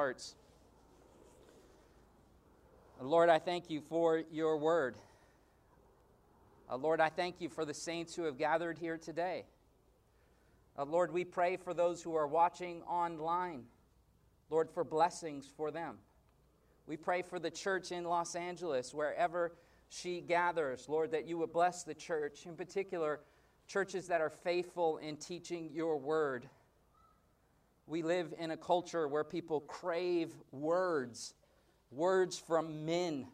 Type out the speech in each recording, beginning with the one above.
hearts. Lord, I thank you for your word. Uh, Lord, I thank you for the saints who have gathered here today. Uh, Lord, we pray for those who are watching online. Lord, for blessings for them. We pray for the church in Los Angeles, wherever she gathers. Lord, that you would bless the church, in particular, churches that are faithful in teaching your word. We live in a culture where people crave words, words from men,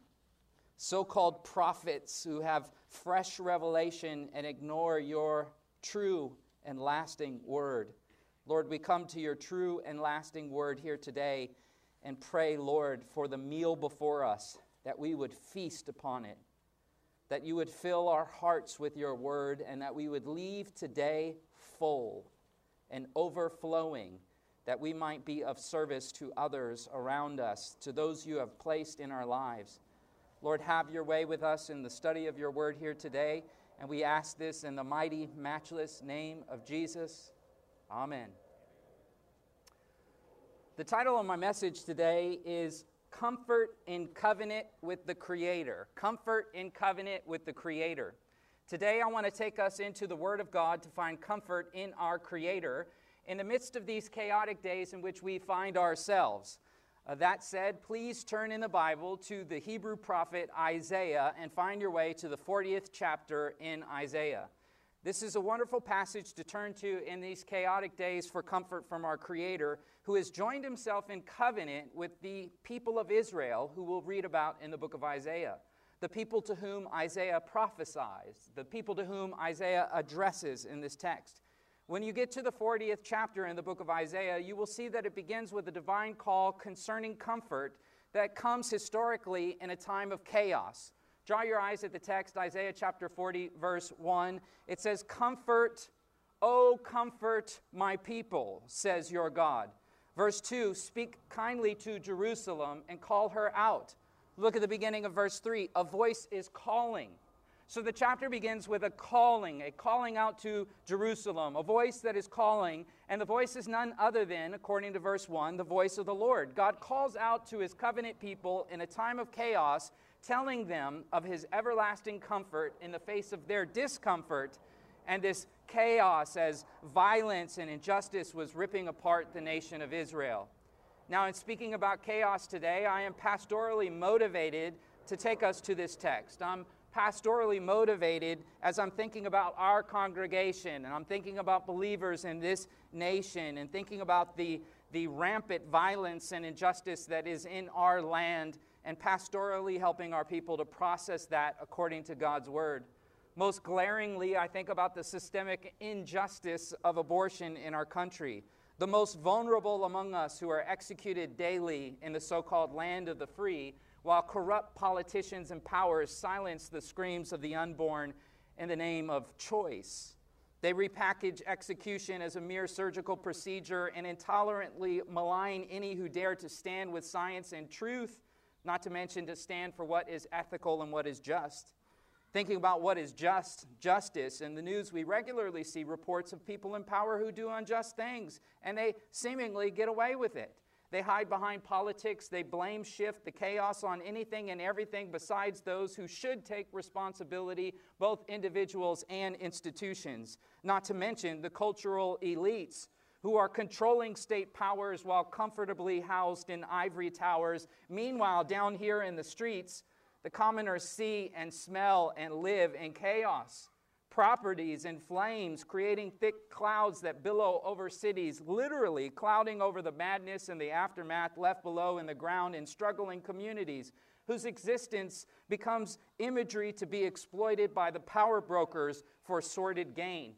so called prophets who have fresh revelation and ignore your true and lasting word. Lord, we come to your true and lasting word here today and pray, Lord, for the meal before us, that we would feast upon it, that you would fill our hearts with your word, and that we would leave today full and overflowing that we might be of service to others around us, to those you have placed in our lives. Lord, have your way with us in the study of your word here today, and we ask this in the mighty, matchless name of Jesus. Amen. The title of my message today is Comfort in Covenant with the Creator. Comfort in Covenant with the Creator. Today, I want to take us into the Word of God to find comfort in our Creator in the midst of these chaotic days in which we find ourselves. Uh, that said, please turn in the Bible to the Hebrew prophet Isaiah and find your way to the 40th chapter in Isaiah. This is a wonderful passage to turn to in these chaotic days for comfort from our Creator, who has joined himself in covenant with the people of Israel, who we'll read about in the book of Isaiah. The people to whom Isaiah prophesies, the people to whom Isaiah addresses in this text. When you get to the 40th chapter in the book of Isaiah, you will see that it begins with a divine call concerning comfort that comes historically in a time of chaos. Draw your eyes at the text, Isaiah chapter 40, verse 1. It says, Comfort, O comfort my people, says your God. Verse 2, Speak kindly to Jerusalem and call her out. Look at the beginning of verse 3. A voice is calling. So the chapter begins with a calling, a calling out to Jerusalem, a voice that is calling, and the voice is none other than, according to verse 1, the voice of the Lord. God calls out to his covenant people in a time of chaos, telling them of his everlasting comfort in the face of their discomfort and this chaos as violence and injustice was ripping apart the nation of Israel. Now, in speaking about chaos today, I am pastorally motivated to take us to this text. I'm pastorally motivated as I'm thinking about our congregation and I'm thinking about believers in this nation and thinking about the, the rampant violence and injustice that is in our land and pastorally helping our people to process that according to God's word. Most glaringly, I think about the systemic injustice of abortion in our country. The most vulnerable among us who are executed daily in the so called land of the free while corrupt politicians and powers silence the screams of the unborn in the name of choice. They repackage execution as a mere surgical procedure and intolerantly malign any who dare to stand with science and truth, not to mention to stand for what is ethical and what is just. Thinking about what is just, justice, in the news we regularly see reports of people in power who do unjust things, and they seemingly get away with it. They hide behind politics. They blame shift the chaos on anything and everything besides those who should take responsibility, both individuals and institutions. Not to mention the cultural elites who are controlling state powers while comfortably housed in ivory towers. Meanwhile, down here in the streets, the commoners see and smell and live in chaos properties in flames, creating thick clouds that billow over cities, literally clouding over the madness and the aftermath left below in the ground in struggling communities whose existence becomes imagery to be exploited by the power brokers for sordid gain.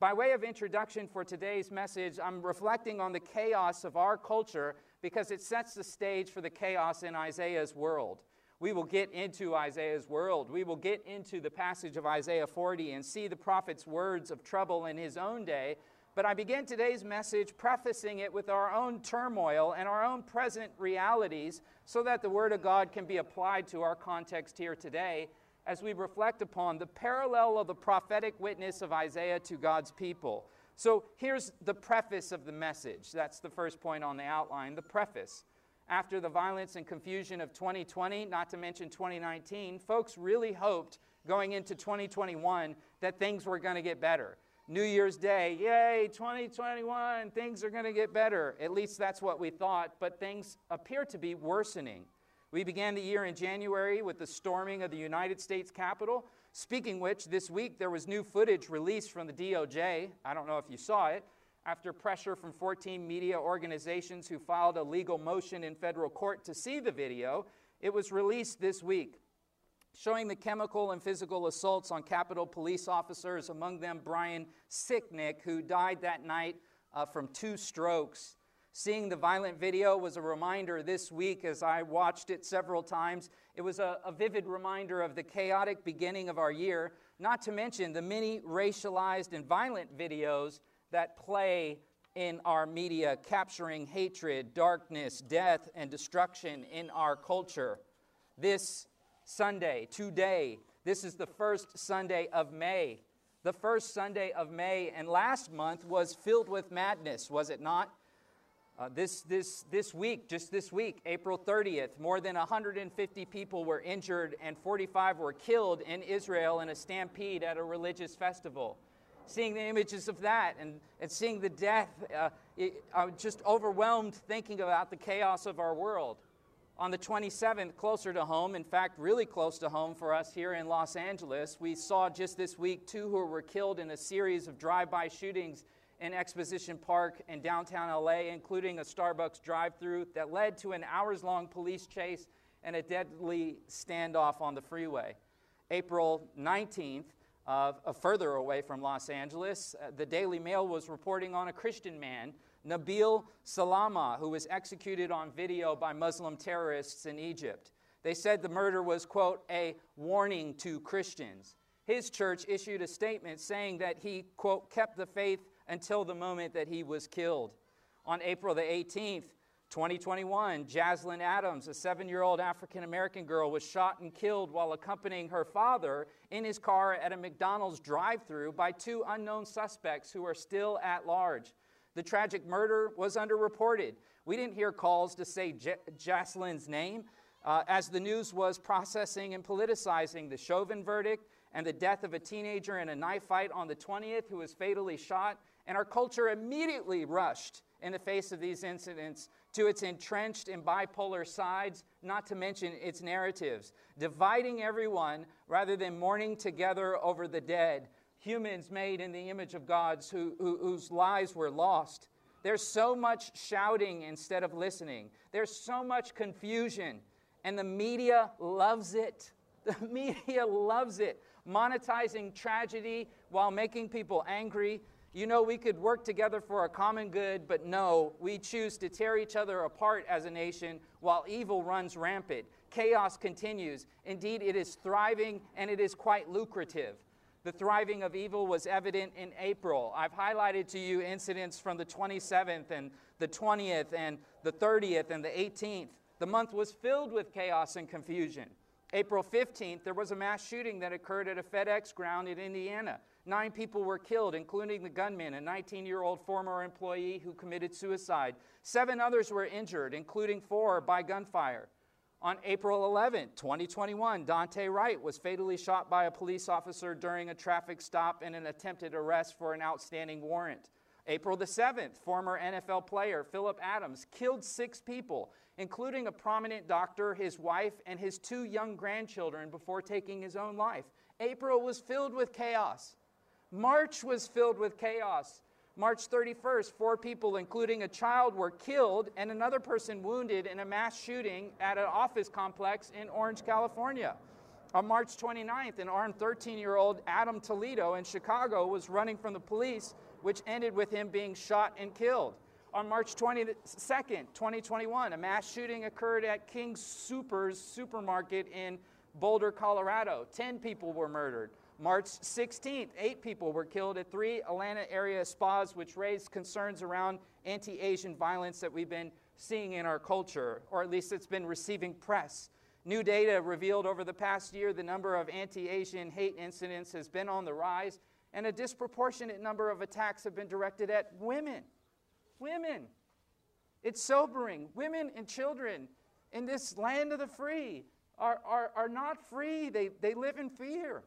By way of introduction for today's message, I'm reflecting on the chaos of our culture because it sets the stage for the chaos in Isaiah's world. We will get into Isaiah's world. We will get into the passage of Isaiah 40 and see the prophet's words of trouble in his own day. But I begin today's message prefacing it with our own turmoil and our own present realities so that the Word of God can be applied to our context here today as we reflect upon the parallel of the prophetic witness of Isaiah to God's people. So here's the preface of the message. That's the first point on the outline the preface. After the violence and confusion of 2020, not to mention 2019, folks really hoped going into 2021 that things were going to get better. New Year's Day, yay, 2021, things are going to get better. At least that's what we thought, but things appear to be worsening. We began the year in January with the storming of the United States Capitol. Speaking which, this week there was new footage released from the DOJ. I don't know if you saw it. After pressure from 14 media organizations who filed a legal motion in federal court to see the video, it was released this week showing the chemical and physical assaults on Capitol police officers, among them Brian Sicknick, who died that night uh, from two strokes. Seeing the violent video was a reminder this week as I watched it several times. It was a, a vivid reminder of the chaotic beginning of our year, not to mention the many racialized and violent videos that play in our media, capturing hatred, darkness, death, and destruction in our culture. This Sunday, today. This is the first Sunday of May. The first Sunday of May, and last month was filled with madness, was it not? Uh, this, this, this week, just this week, April 30th, more than 150 people were injured and 45 were killed in Israel in a stampede at a religious festival. Seeing the images of that and, and seeing the death, uh, it, I'm just overwhelmed thinking about the chaos of our world on the 27th, closer to home, in fact, really close to home for us here in Los Angeles, we saw just this week two who were killed in a series of drive by shootings in Exposition Park in downtown LA, including a Starbucks drive through that led to an hours long police chase and a deadly standoff on the freeway. April 19th, uh, further away from Los Angeles, uh, the Daily Mail was reporting on a Christian man Nabil Salama, who was executed on video by Muslim terrorists in Egypt. They said the murder was, quote, a warning to Christians. His church issued a statement saying that he, quote, kept the faith until the moment that he was killed. On April the 18th, 2021, Jaslyn Adams, a seven year old African American girl, was shot and killed while accompanying her father in his car at a McDonald's drive through by two unknown suspects who are still at large. The tragic murder was underreported. We didn't hear calls to say J- Jaslyn's name uh, as the news was processing and politicizing the Chauvin verdict and the death of a teenager in a knife fight on the 20th who was fatally shot. And our culture immediately rushed in the face of these incidents to its entrenched and bipolar sides, not to mention its narratives, dividing everyone rather than mourning together over the dead humans made in the image of God's who, who, whose lives were lost. There's so much shouting instead of listening. There's so much confusion, and the media loves it. The media loves it, monetizing tragedy while making people angry. You know, we could work together for a common good, but no, we choose to tear each other apart as a nation while evil runs rampant. Chaos continues. Indeed, it is thriving and it is quite lucrative. The thriving of evil was evident in April. I've highlighted to you incidents from the 27th and the 20th and the 30th and the 18th. The month was filled with chaos and confusion. April 15th, there was a mass shooting that occurred at a FedEx ground in Indiana. Nine people were killed, including the gunman, a 19 year old former employee who committed suicide. Seven others were injured, including four by gunfire. On April 11, 2021, Daunte Wright was fatally shot by a police officer during a traffic stop in an attempted arrest for an outstanding warrant. April the 7th, former NFL player Phillip Adams killed six people, including a prominent doctor, his wife, and his two young grandchildren before taking his own life. April was filled with chaos. March was filled with chaos. March 31st, four people, including a child, were killed and another person wounded in a mass shooting at an office complex in Orange, California. On March 29th, an armed 13 year old Adam Toledo in Chicago was running from the police, which ended with him being shot and killed. On March 22nd, 2021, a mass shooting occurred at King's Soopers supermarket in Boulder, Colorado. 10 people were murdered. March 16th, eight people were killed at three Atlanta area spas, which raised concerns around anti Asian violence that we've been seeing in our culture, or at least it's been receiving press. New data revealed over the past year the number of anti Asian hate incidents has been on the rise, and a disproportionate number of attacks have been directed at women. Women. It's sobering. Women and children in this land of the free are, are, are not free, they, they live in fear.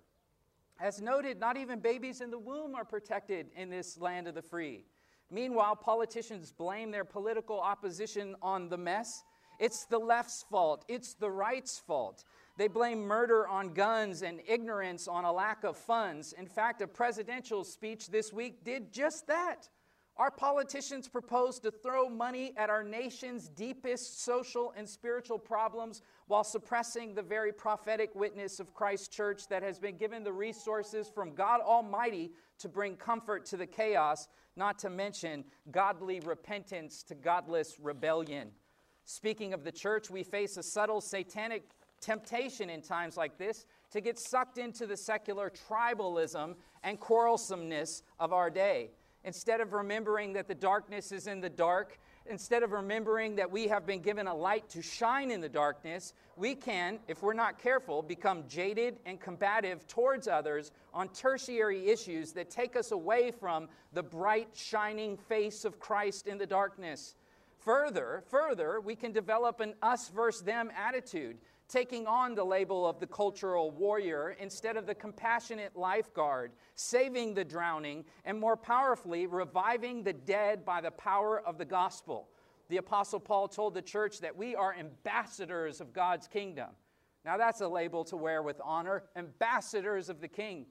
As noted, not even babies in the womb are protected in this land of the free. Meanwhile, politicians blame their political opposition on the mess. It's the left's fault, it's the right's fault. They blame murder on guns and ignorance on a lack of funds. In fact, a presidential speech this week did just that. Our politicians propose to throw money at our nation's deepest social and spiritual problems while suppressing the very prophetic witness of Christ's church that has been given the resources from God Almighty to bring comfort to the chaos, not to mention godly repentance to godless rebellion. Speaking of the church, we face a subtle satanic temptation in times like this to get sucked into the secular tribalism and quarrelsomeness of our day. Instead of remembering that the darkness is in the dark, instead of remembering that we have been given a light to shine in the darkness, we can, if we're not careful, become jaded and combative towards others on tertiary issues that take us away from the bright, shining face of Christ in the darkness. Further, further, we can develop an us versus them attitude taking on the label of the cultural warrior instead of the compassionate lifeguard, saving the drowning, and more powerfully, reviving the dead by the power of the gospel. The Apostle Paul told the church that we are ambassadors of God's kingdom. Now, that's a label to wear with honor ambassadors of the king.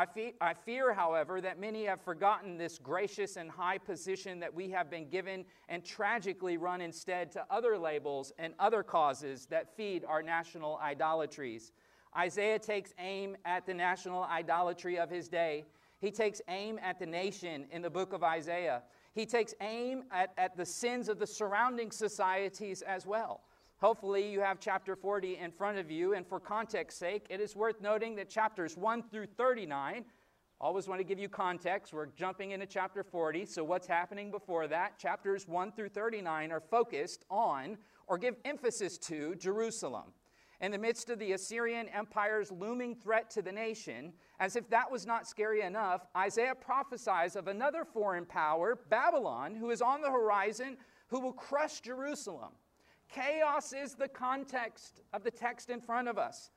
I, fe- I fear, however, that many have forgotten this gracious and high position that we have been given and tragically run instead to other labels and other causes that feed our national idolatries. Isaiah takes aim at the national idolatry of his day. He takes aim at the nation in the book of Isaiah. He takes aim at, at the sins of the surrounding societies as well. Hopefully, you have chapter 40 in front of you, and for context sake, it is worth noting that chapters 1 through 39 always want to give you context. We're jumping into chapter 40, so what's happening before that? Chapters 1 through 39 are focused on or give emphasis to Jerusalem. In the midst of the Assyrian Empire's looming threat to the nation, as if that was not scary enough, Isaiah prophesies of another foreign power, Babylon, who is on the horizon, who will crush Jerusalem. Chaos is the context of the text in front of us.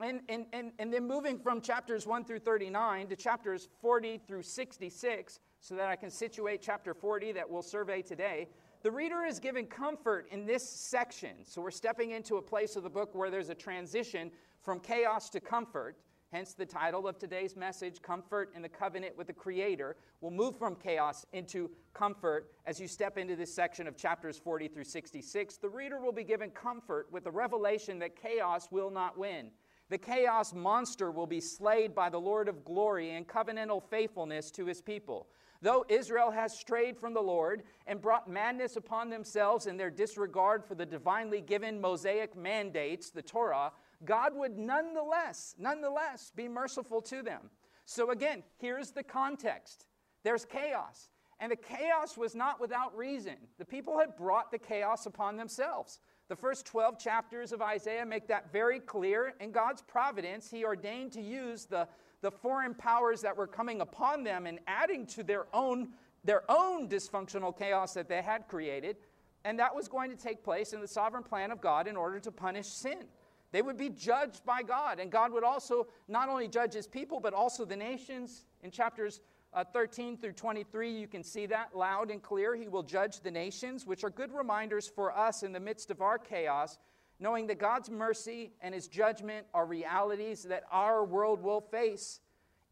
And, and, and, and then moving from chapters 1 through 39 to chapters 40 through 66, so that I can situate chapter 40 that we'll survey today, the reader is given comfort in this section. So we're stepping into a place of the book where there's a transition from chaos to comfort. Hence the title of today's message, Comfort in the Covenant with the Creator. We'll move from chaos into comfort as you step into this section of chapters 40 through 66. The reader will be given comfort with the revelation that chaos will not win. The chaos monster will be slayed by the Lord of glory in covenantal faithfulness to his people. Though Israel has strayed from the Lord and brought madness upon themselves in their disregard for the divinely given Mosaic mandates, the Torah, God would nonetheless, nonetheless be merciful to them. So again, here's the context. There's chaos. And the chaos was not without reason. The people had brought the chaos upon themselves. The first 12 chapters of Isaiah make that very clear. In God's providence, He ordained to use the, the foreign powers that were coming upon them and adding to their own, their own dysfunctional chaos that they had created. And that was going to take place in the sovereign plan of God in order to punish sin. They would be judged by God, and God would also not only judge his people, but also the nations. In chapters uh, 13 through 23, you can see that loud and clear. He will judge the nations, which are good reminders for us in the midst of our chaos, knowing that God's mercy and his judgment are realities that our world will face.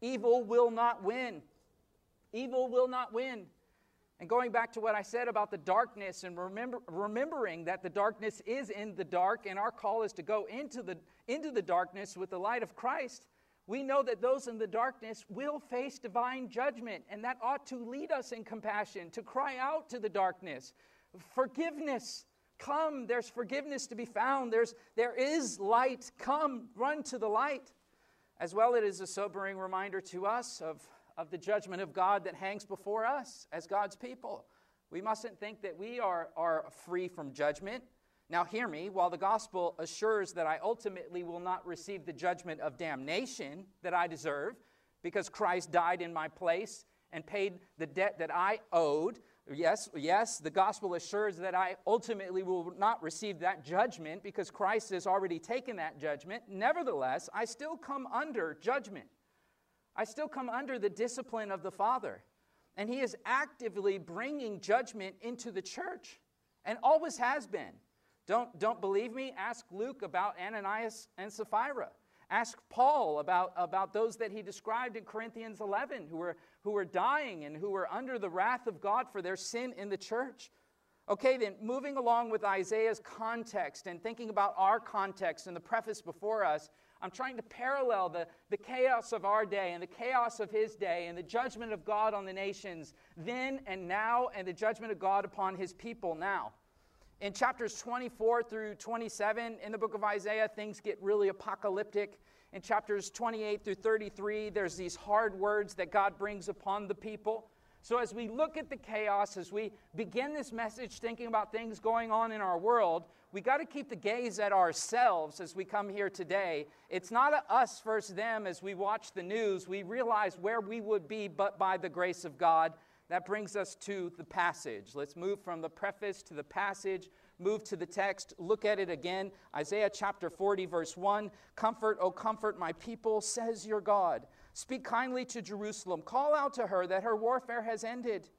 Evil will not win. Evil will not win. And going back to what I said about the darkness and remember, remembering that the darkness is in the dark and our call is to go into the, into the darkness with the light of Christ, we know that those in the darkness will face divine judgment. And that ought to lead us in compassion to cry out to the darkness. Forgiveness, come. There's forgiveness to be found. There's, there is light. Come, run to the light. As well, it is a sobering reminder to us of of the judgment of God that hangs before us as God's people. We mustn't think that we are, are free from judgment. Now, hear me, while the gospel assures that I ultimately will not receive the judgment of damnation that I deserve, because Christ died in my place and paid the debt that I owed, Yes, yes, the gospel assures that I ultimately will not receive that judgment because Christ has already taken that judgment. Nevertheless, I still come under judgment. I still come under the discipline of the Father. And He is actively bringing judgment into the church and always has been. Don't, don't believe me? Ask Luke about Ananias and Sapphira. Ask Paul about, about those that he described in Corinthians 11 who were, who were dying and who were under the wrath of God for their sin in the church. Okay, then moving along with Isaiah's context and thinking about our context and the preface before us, I'm trying to parallel the, the chaos of our day and the chaos of his day and the judgment of God on the nations then and now and the judgment of God upon his people now. In chapters 24 through 27 in the book of Isaiah, things get really apocalyptic. In chapters 28 through 33, there's these hard words that God brings upon the people. So, as we look at the chaos, as we begin this message thinking about things going on in our world, we got to keep the gaze at ourselves as we come here today. It's not us versus them as we watch the news. We realize where we would be but by the grace of God that brings us to the passage. Let's move from the preface to the passage, move to the text, look at it again. Isaiah chapter 40, verse 1 Comfort, O comfort my people, says your God. Speak kindly to Jerusalem. Call out to her that her warfare has ended,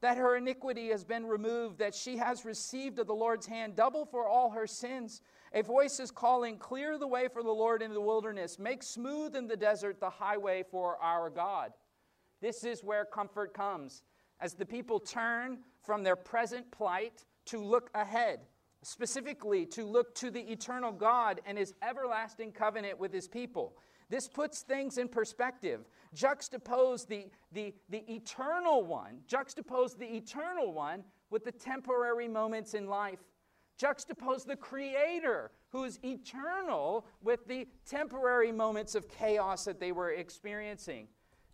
that her iniquity has been removed, that she has received of the Lord's hand double for all her sins. A voice is calling, Clear the way for the Lord in the wilderness, make smooth in the desert the highway for our God. This is where comfort comes as the people turn from their present plight to look ahead, specifically to look to the eternal God and his everlasting covenant with his people. This puts things in perspective. Juxtapose the, the, the eternal one, juxtapose the eternal one with the temporary moments in life. Juxtapose the Creator, who's eternal, with the temporary moments of chaos that they were experiencing.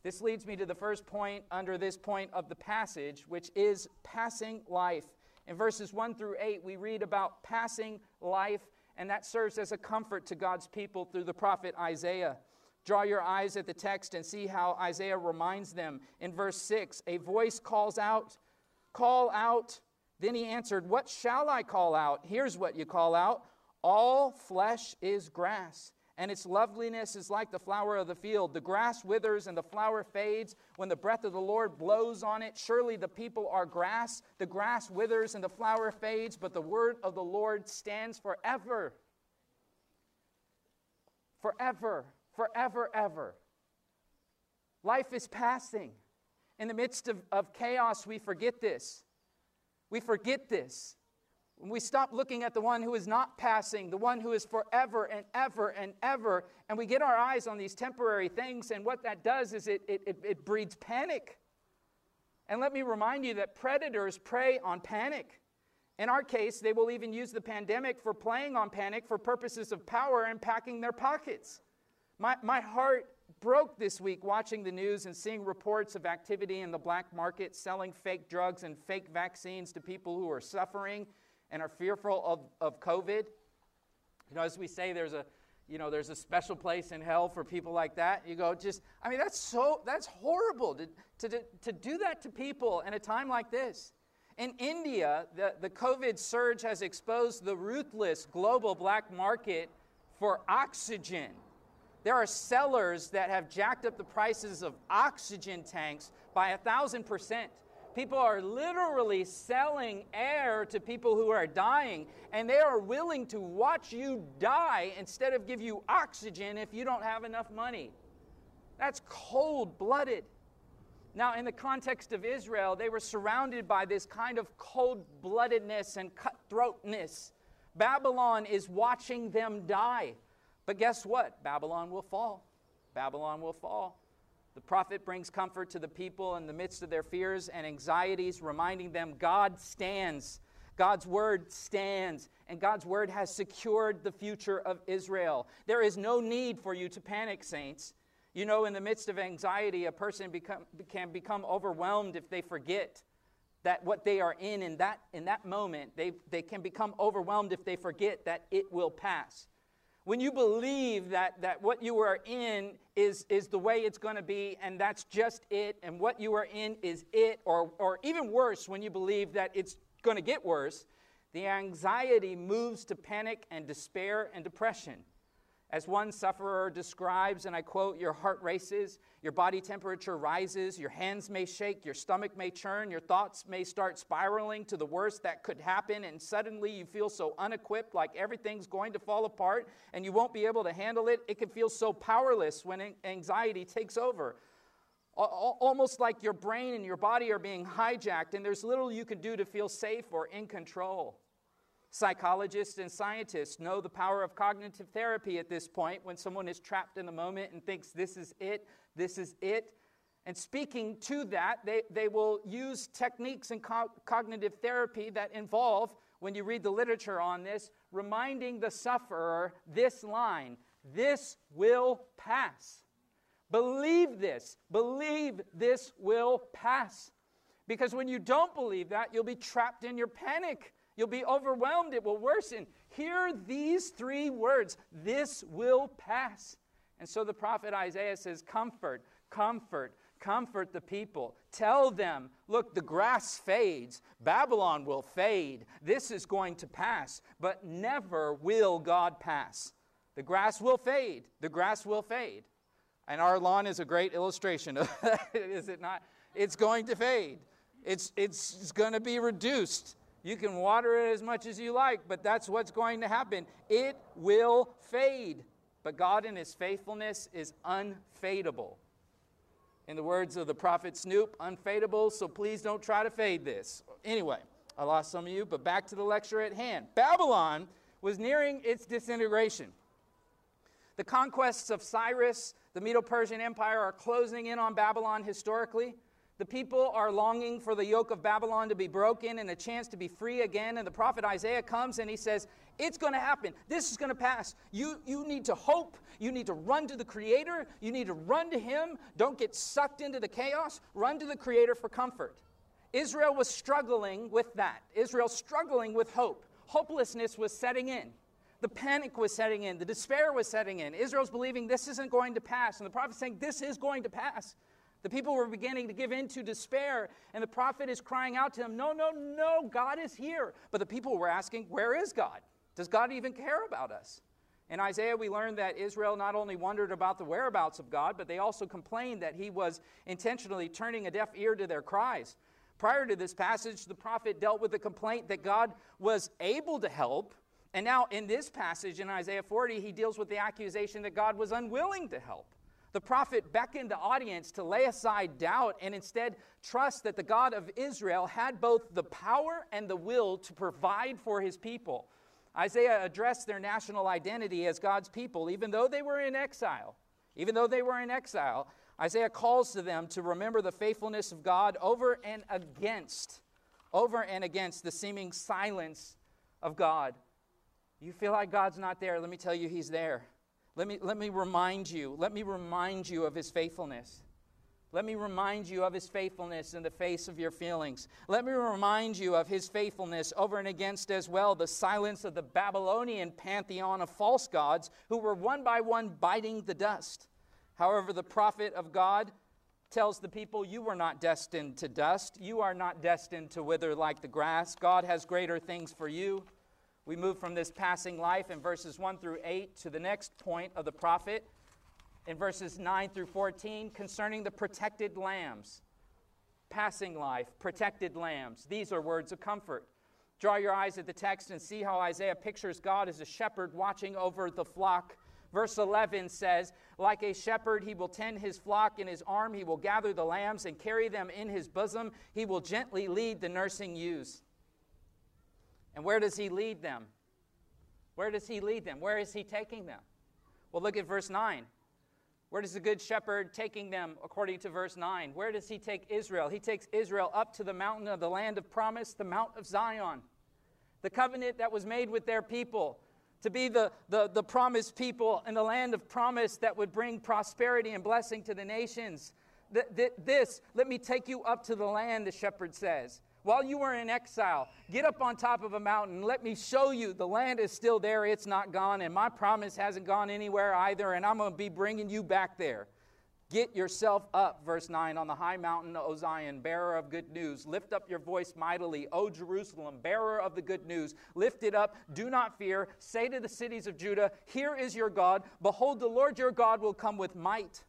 This leads me to the first point under this point of the passage, which is passing life. In verses 1 through 8, we read about passing life, and that serves as a comfort to God's people through the prophet Isaiah. Draw your eyes at the text and see how Isaiah reminds them. In verse 6, a voice calls out, Call out. Then he answered, What shall I call out? Here's what you call out All flesh is grass and its loveliness is like the flower of the field. The grass withers and the flower fades when the breath of the Lord blows on it. Surely the people are grass. The grass withers and the flower fades, but the word of the Lord stands forever. Forever, forever, ever. Life is passing. In the midst of, of chaos, we forget this. We forget this. When we stop looking at the one who is not passing, the one who is forever and ever and ever, and we get our eyes on these temporary things, and what that does is it, it, it, it breeds panic. And let me remind you that predators prey on panic. In our case, they will even use the pandemic for playing on panic for purposes of power and packing their pockets. My, my heart broke this week watching the news and seeing reports of activity in the black market selling fake drugs and fake vaccines to people who are suffering and are fearful of, of COVID. You know, as we say, there's a you know, there's a special place in hell for people like that. You go, just, I mean, that's so, that's horrible to, to, to do that to people in a time like this. In India, the, the COVID surge has exposed the ruthless global black market for oxygen. There are sellers that have jacked up the prices of oxygen tanks by a thousand percent. People are literally selling air to people who are dying, and they are willing to watch you die instead of give you oxygen if you don't have enough money. That's cold blooded. Now, in the context of Israel, they were surrounded by this kind of cold bloodedness and cutthroatness. Babylon is watching them die. But guess what? Babylon will fall. Babylon will fall. The prophet brings comfort to the people in the midst of their fears and anxieties, reminding them God stands. God's word stands, and God's word has secured the future of Israel. There is no need for you to panic, saints. You know, in the midst of anxiety, a person become, can become overwhelmed if they forget that what they are in in that, in that moment. They, they can become overwhelmed if they forget that it will pass. When you believe that, that what you are in is, is the way it's going to be and that's just it, and what you are in is it, or, or even worse, when you believe that it's going to get worse, the anxiety moves to panic and despair and depression. As one sufferer describes, and I quote, your heart races, your body temperature rises, your hands may shake, your stomach may churn, your thoughts may start spiraling to the worst that could happen, and suddenly you feel so unequipped, like everything's going to fall apart, and you won't be able to handle it. It can feel so powerless when anxiety takes over. Almost like your brain and your body are being hijacked, and there's little you can do to feel safe or in control. Psychologists and scientists know the power of cognitive therapy at this point when someone is trapped in the moment and thinks, this is it, this is it. And speaking to that, they, they will use techniques in co- cognitive therapy that involve, when you read the literature on this, reminding the sufferer this line this will pass. Believe this. Believe this will pass. Because when you don't believe that, you'll be trapped in your panic. You'll be overwhelmed. It will worsen. Hear these three words this will pass. And so the prophet Isaiah says, Comfort, comfort, comfort the people. Tell them, look, the grass fades. Babylon will fade. This is going to pass, but never will God pass. The grass will fade. The grass will fade. And our lawn is a great illustration of that, is it not? It's going to fade. It's, it's, it's going to be reduced. You can water it as much as you like, but that's what's going to happen. It will fade. But God, in His faithfulness, is unfadable. In the words of the prophet Snoop, unfadable, so please don't try to fade this. Anyway, I lost some of you, but back to the lecture at hand. Babylon was nearing its disintegration. The conquests of Cyrus, the Medo Persian Empire, are closing in on Babylon historically. The people are longing for the yoke of Babylon to be broken and a chance to be free again. And the prophet Isaiah comes and he says, It's going to happen. This is going to pass. You, you need to hope. You need to run to the Creator. You need to run to Him. Don't get sucked into the chaos. Run to the Creator for comfort. Israel was struggling with that. Israel struggling with hope. Hopelessness was setting in. The panic was setting in. The despair was setting in. Israel's believing this isn't going to pass. And the prophet's saying, This is going to pass. The people were beginning to give in to despair, and the prophet is crying out to them, No, no, no, God is here. But the people were asking, Where is God? Does God even care about us? In Isaiah, we learn that Israel not only wondered about the whereabouts of God, but they also complained that he was intentionally turning a deaf ear to their cries. Prior to this passage, the prophet dealt with the complaint that God was able to help. And now, in this passage in Isaiah 40, he deals with the accusation that God was unwilling to help. The prophet beckoned the audience to lay aside doubt and instead trust that the God of Israel had both the power and the will to provide for his people. Isaiah addressed their national identity as God's people, even though they were in exile. Even though they were in exile, Isaiah calls to them to remember the faithfulness of God over and against, over and against the seeming silence of God. You feel like God's not there. Let me tell you, He's there. Let me, let me remind you, let me remind you of his faithfulness. Let me remind you of his faithfulness in the face of your feelings. Let me remind you of his faithfulness over and against as well the silence of the Babylonian pantheon of false gods who were one by one biting the dust. However, the prophet of God tells the people, You were not destined to dust. You are not destined to wither like the grass. God has greater things for you. We move from this passing life in verses 1 through 8 to the next point of the prophet in verses 9 through 14 concerning the protected lambs. Passing life, protected lambs. These are words of comfort. Draw your eyes at the text and see how Isaiah pictures God as a shepherd watching over the flock. Verse 11 says, Like a shepherd, he will tend his flock in his arm. He will gather the lambs and carry them in his bosom. He will gently lead the nursing ewes. And where does he lead them? Where does he lead them? Where is he taking them? Well, look at verse 9. Where does the good shepherd taking them according to verse 9? Where does he take Israel? He takes Israel up to the mountain of the land of promise, the Mount of Zion. The covenant that was made with their people to be the, the, the promised people in the land of promise that would bring prosperity and blessing to the nations. Th- th- this, let me take you up to the land, the shepherd says while you were in exile, get up on top of a mountain. Let me show you the land is still there. It's not gone. And my promise hasn't gone anywhere either. And I'm going to be bringing you back there. Get yourself up, verse 9, on the high mountain, O Zion, bearer of good news. Lift up your voice mightily, O Jerusalem, bearer of the good news. Lift it up, do not fear. Say to the cities of Judah, Here is your God. Behold, the Lord your God will come with might.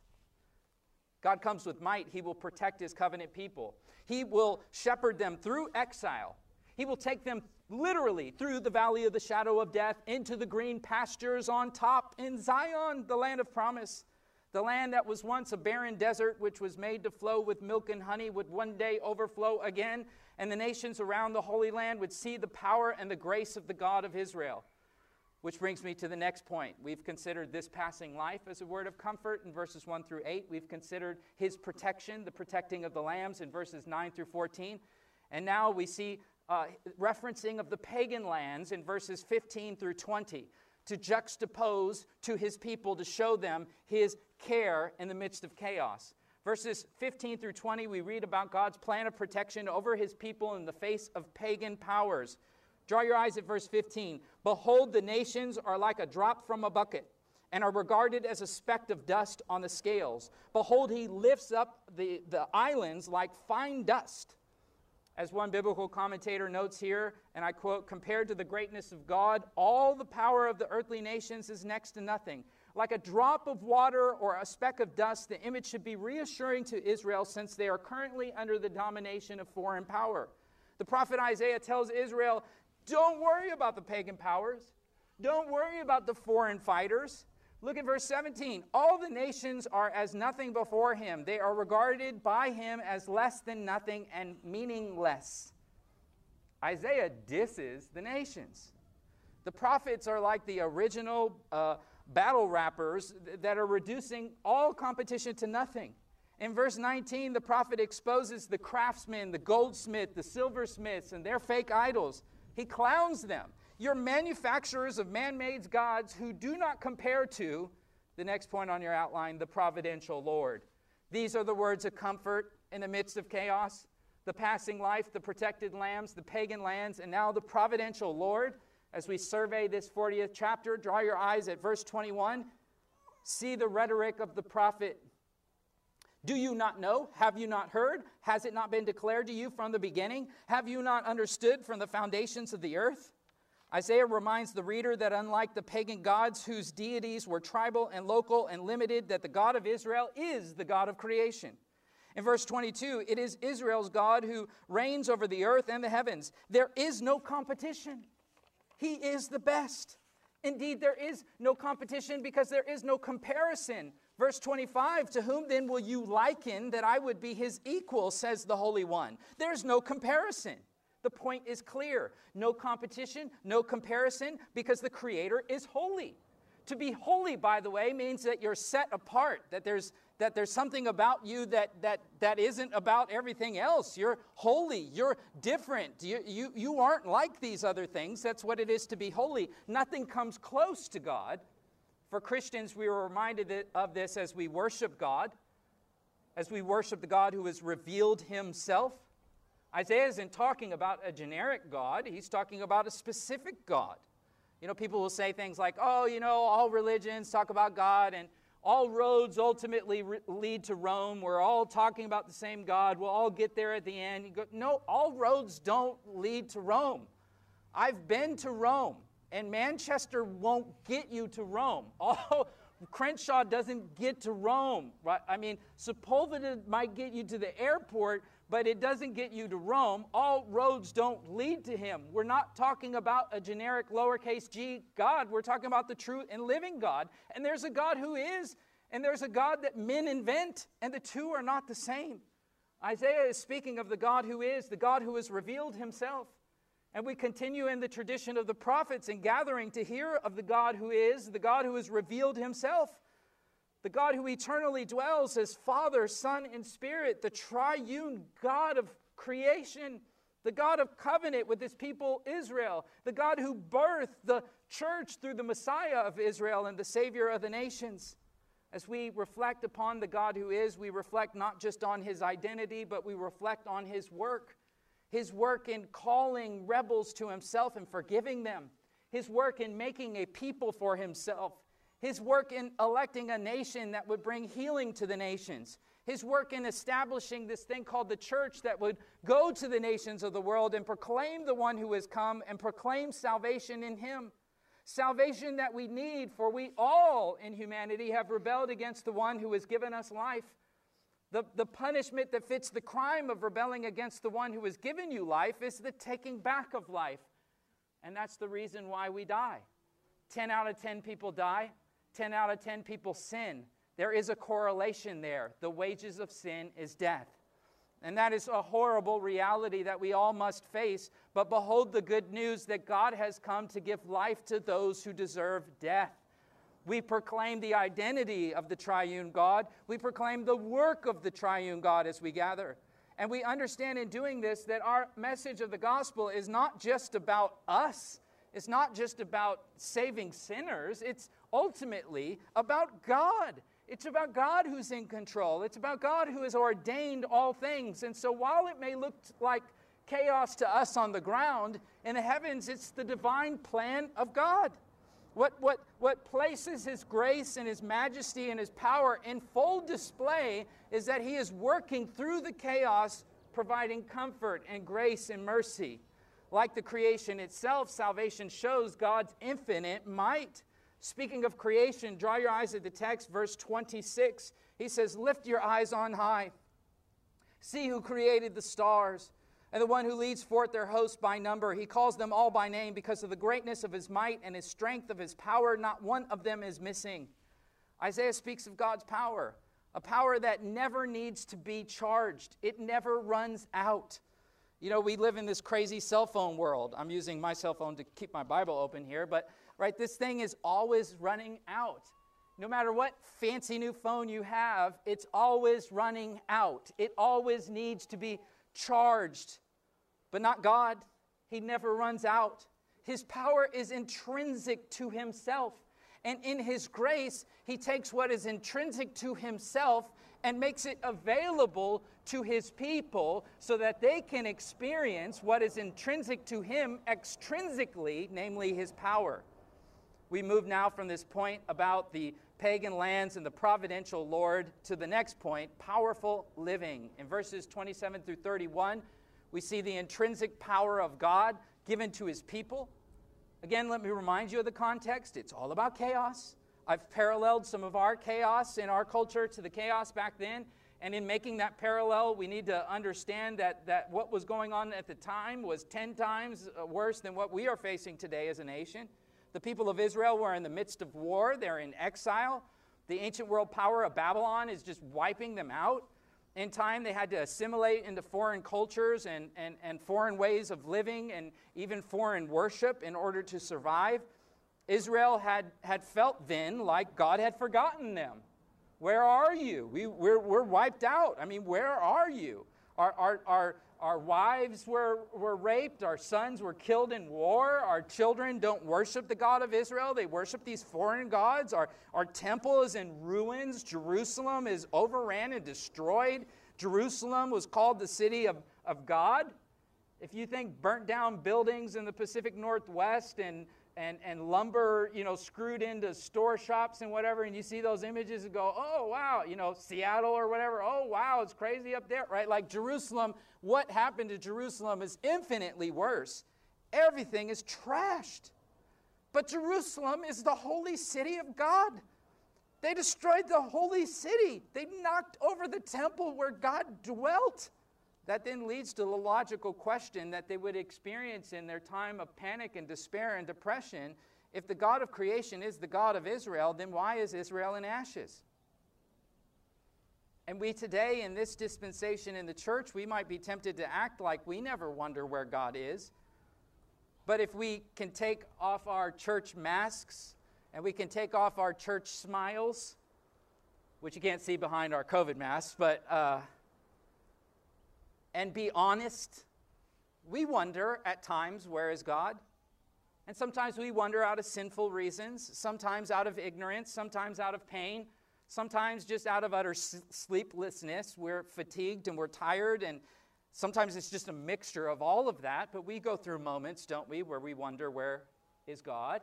God comes with might. He will protect his covenant people. He will shepherd them through exile. He will take them literally through the valley of the shadow of death into the green pastures on top in Zion, the land of promise. The land that was once a barren desert, which was made to flow with milk and honey, would one day overflow again, and the nations around the Holy Land would see the power and the grace of the God of Israel. Which brings me to the next point. We've considered this passing life as a word of comfort in verses 1 through 8. We've considered his protection, the protecting of the lambs in verses 9 through 14. And now we see uh, referencing of the pagan lands in verses 15 through 20 to juxtapose to his people to show them his care in the midst of chaos. Verses 15 through 20, we read about God's plan of protection over his people in the face of pagan powers. Draw your eyes at verse 15. Behold, the nations are like a drop from a bucket and are regarded as a speck of dust on the scales. Behold, he lifts up the, the islands like fine dust. As one biblical commentator notes here, and I quote, compared to the greatness of God, all the power of the earthly nations is next to nothing. Like a drop of water or a speck of dust, the image should be reassuring to Israel since they are currently under the domination of foreign power. The prophet Isaiah tells Israel, Don't worry about the pagan powers, don't worry about the foreign fighters. Look at verse 17. All the nations are as nothing before him. They are regarded by him as less than nothing and meaningless. Isaiah disses the nations. The prophets are like the original uh, battle rappers that are reducing all competition to nothing. In verse 19, the prophet exposes the craftsmen, the goldsmith, the silversmiths, and their fake idols. He clowns them. You're manufacturers of man made gods who do not compare to, the next point on your outline, the providential Lord. These are the words of comfort in the midst of chaos the passing life, the protected lambs, the pagan lands, and now the providential Lord. As we survey this 40th chapter, draw your eyes at verse 21. See the rhetoric of the prophet. Do you not know? Have you not heard? Has it not been declared to you from the beginning? Have you not understood from the foundations of the earth? Isaiah reminds the reader that unlike the pagan gods whose deities were tribal and local and limited, that the God of Israel is the God of creation. In verse 22, it is Israel's God who reigns over the earth and the heavens. There is no competition. He is the best. Indeed, there is no competition because there is no comparison. Verse 25, to whom then will you liken that I would be his equal, says the Holy One? There's no comparison. The point is clear no competition, no comparison, because the Creator is holy. To be holy, by the way, means that you're set apart, that there's, that there's something about you that, that, that isn't about everything else. You're holy, you're different, you, you, you aren't like these other things. That's what it is to be holy. Nothing comes close to God. For Christians, we are reminded of this as we worship God, as we worship the God who has revealed Himself Isaiah isn't talking about a generic God, he's talking about a specific God. You know, people will say things like, oh, you know, all religions talk about God and all roads ultimately re- lead to Rome. We're all talking about the same God. We'll all get there at the end. Go, no, all roads don't lead to Rome. I've been to Rome, and Manchester won't get you to Rome. All, oh, Crenshaw doesn't get to Rome, right? I mean, Sepulveda might get you to the airport, but it doesn't get you to Rome. All roads don't lead to him. We're not talking about a generic lowercase g God. We're talking about the true and living God. And there's a God who is, and there's a God that men invent, and the two are not the same. Isaiah is speaking of the God who is, the God who has revealed himself. And we continue in the tradition of the prophets in gathering to hear of the God who is, the God who has revealed himself the God who eternally dwells as Father, Son, and Spirit, the triune God of creation, the God of covenant with his people Israel, the God who birthed the church through the Messiah of Israel and the Savior of the nations. As we reflect upon the God who is, we reflect not just on his identity, but we reflect on his work. His work in calling rebels to himself and forgiving them, his work in making a people for himself, his work in electing a nation that would bring healing to the nations, his work in establishing this thing called the church that would go to the nations of the world and proclaim the one who has come and proclaim salvation in him. Salvation that we need, for we all in humanity have rebelled against the one who has given us life. The, the punishment that fits the crime of rebelling against the one who has given you life is the taking back of life. And that's the reason why we die. 10 out of 10 people die, 10 out of 10 people sin. There is a correlation there. The wages of sin is death. And that is a horrible reality that we all must face. But behold the good news that God has come to give life to those who deserve death. We proclaim the identity of the triune God. We proclaim the work of the triune God as we gather. And we understand in doing this that our message of the gospel is not just about us, it's not just about saving sinners, it's ultimately about God. It's about God who's in control. It's about God who has ordained all things. And so while it may look like chaos to us on the ground, in the heavens, it's the divine plan of God. What, what, what places His grace and His majesty and His power in full display is that He is working through the chaos, providing comfort and grace and mercy. Like the creation itself, salvation shows God's infinite might. Speaking of creation, draw your eyes at the text, verse 26. He says, Lift your eyes on high. See who created the stars and the one who leads forth their host by number. He calls them all by name because of the greatness of his might and his strength of his power. Not one of them is missing. Isaiah speaks of God's power, a power that never needs to be charged, it never runs out. You know, we live in this crazy cell phone world. I'm using my cell phone to keep my Bible open here, but right? This thing is always running out. No matter what fancy new phone you have, it's always running out. It always needs to be charged. But not God. He never runs out. His power is intrinsic to himself. And in his grace, he takes what is intrinsic to himself and makes it available to his people so that they can experience what is intrinsic to him extrinsically, namely his power. We move now from this point about the pagan lands and the providential Lord to the next point powerful living. In verses 27 through 31, we see the intrinsic power of God given to his people. Again, let me remind you of the context. It's all about chaos. I've paralleled some of our chaos in our culture to the chaos back then. And in making that parallel, we need to understand that, that what was going on at the time was 10 times uh, worse than what we are facing today as a nation. The people of Israel were in the midst of war, they're in exile. The ancient world power of Babylon is just wiping them out. In time, they had to assimilate into foreign cultures and, and, and foreign ways of living and even foreign worship in order to survive. Israel had, had felt then like God had forgotten them. Where are you? We, we're, we're wiped out. I mean, where are you? Our, our, our, our wives were, were raped, our sons were killed in war, our children don't worship the God of Israel, they worship these foreign gods, our, our temple is in ruins, Jerusalem is overran and destroyed. Jerusalem was called the city of, of God. If you think burnt down buildings in the Pacific Northwest and and, and lumber, you know, screwed into store shops and whatever, and you see those images and go, oh, wow, you know, Seattle or whatever, oh, wow, it's crazy up there, right? Like Jerusalem, what happened to Jerusalem is infinitely worse. Everything is trashed. But Jerusalem is the holy city of God. They destroyed the holy city, they knocked over the temple where God dwelt. That then leads to the logical question that they would experience in their time of panic and despair and depression. If the God of creation is the God of Israel, then why is Israel in ashes? And we today, in this dispensation in the church, we might be tempted to act like we never wonder where God is. But if we can take off our church masks and we can take off our church smiles, which you can't see behind our COVID masks, but. Uh, and be honest, we wonder at times, where is God? And sometimes we wonder out of sinful reasons, sometimes out of ignorance, sometimes out of pain, sometimes just out of utter sleeplessness. We're fatigued and we're tired, and Sometimes it's just a mixture of all of that, but we go through moments, don't we, where we wonder where is God?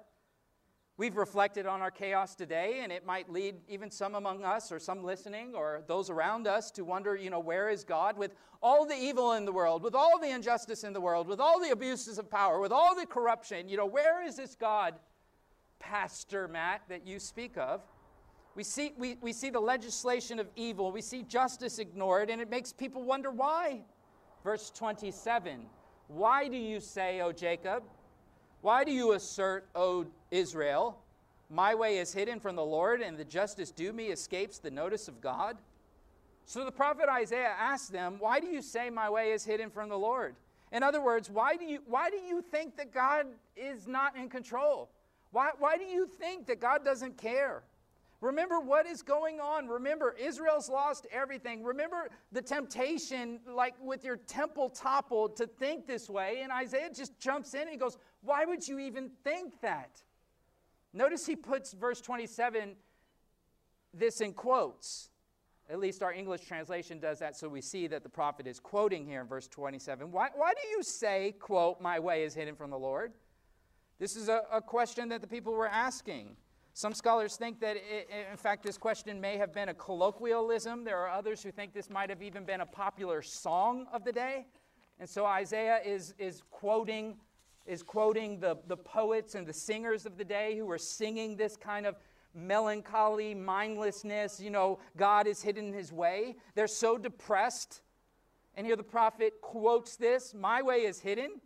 We've reflected on our chaos today, and it might lead even some among us or some listening or those around us to wonder, you know, where is God? With all the evil in the world, with all the injustice in the world, with all the abuses of power, with all the corruption, you know, where is this God, Pastor Matt, that you speak of? We see, we, we see the legislation of evil, we see justice ignored, and it makes people wonder why. Verse 27 Why do you say, O Jacob, why do you assert, O Israel, my way is hidden from the Lord, and the justice due me escapes the notice of God? So the prophet Isaiah asked them, Why do you say my way is hidden from the Lord? In other words, why do you, why do you think that God is not in control? Why, why do you think that God doesn't care? Remember what is going on. Remember, Israel's lost everything. Remember the temptation, like with your temple toppled, to think this way. And Isaiah just jumps in and he goes, Why would you even think that? Notice he puts verse 27 this in quotes. At least our English translation does that, so we see that the prophet is quoting here in verse 27. Why, why do you say, quote, my way is hidden from the Lord? This is a, a question that the people were asking. Some scholars think that, it, in fact, this question may have been a colloquialism. There are others who think this might have even been a popular song of the day. And so Isaiah is, is quoting, is quoting the, the poets and the singers of the day who were singing this kind of melancholy, mindlessness. You know, God is hidden his way. They're so depressed. And here the prophet quotes this My way is hidden.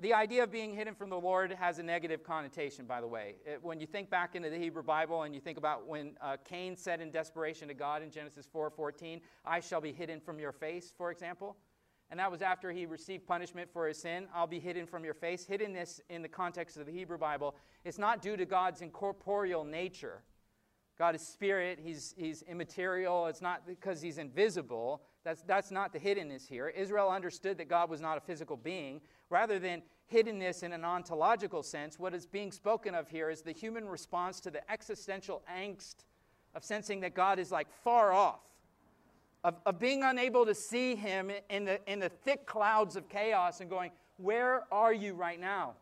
The idea of being hidden from the Lord has a negative connotation, by the way. It, when you think back into the Hebrew Bible and you think about when uh, Cain said in desperation to God in Genesis 4:14, "I shall be hidden from your face," for example, and that was after he received punishment for his sin. I'll be hidden from your face. Hiddenness in the context of the Hebrew Bible is not due to God's incorporeal nature. God is spirit, he's, he's immaterial. It's not because he's invisible. That's, that's not the hiddenness here. Israel understood that God was not a physical being. Rather than hiddenness in an ontological sense, what is being spoken of here is the human response to the existential angst of sensing that God is like far off, of, of being unable to see Him in the, in the thick clouds of chaos and going, Where are you right now?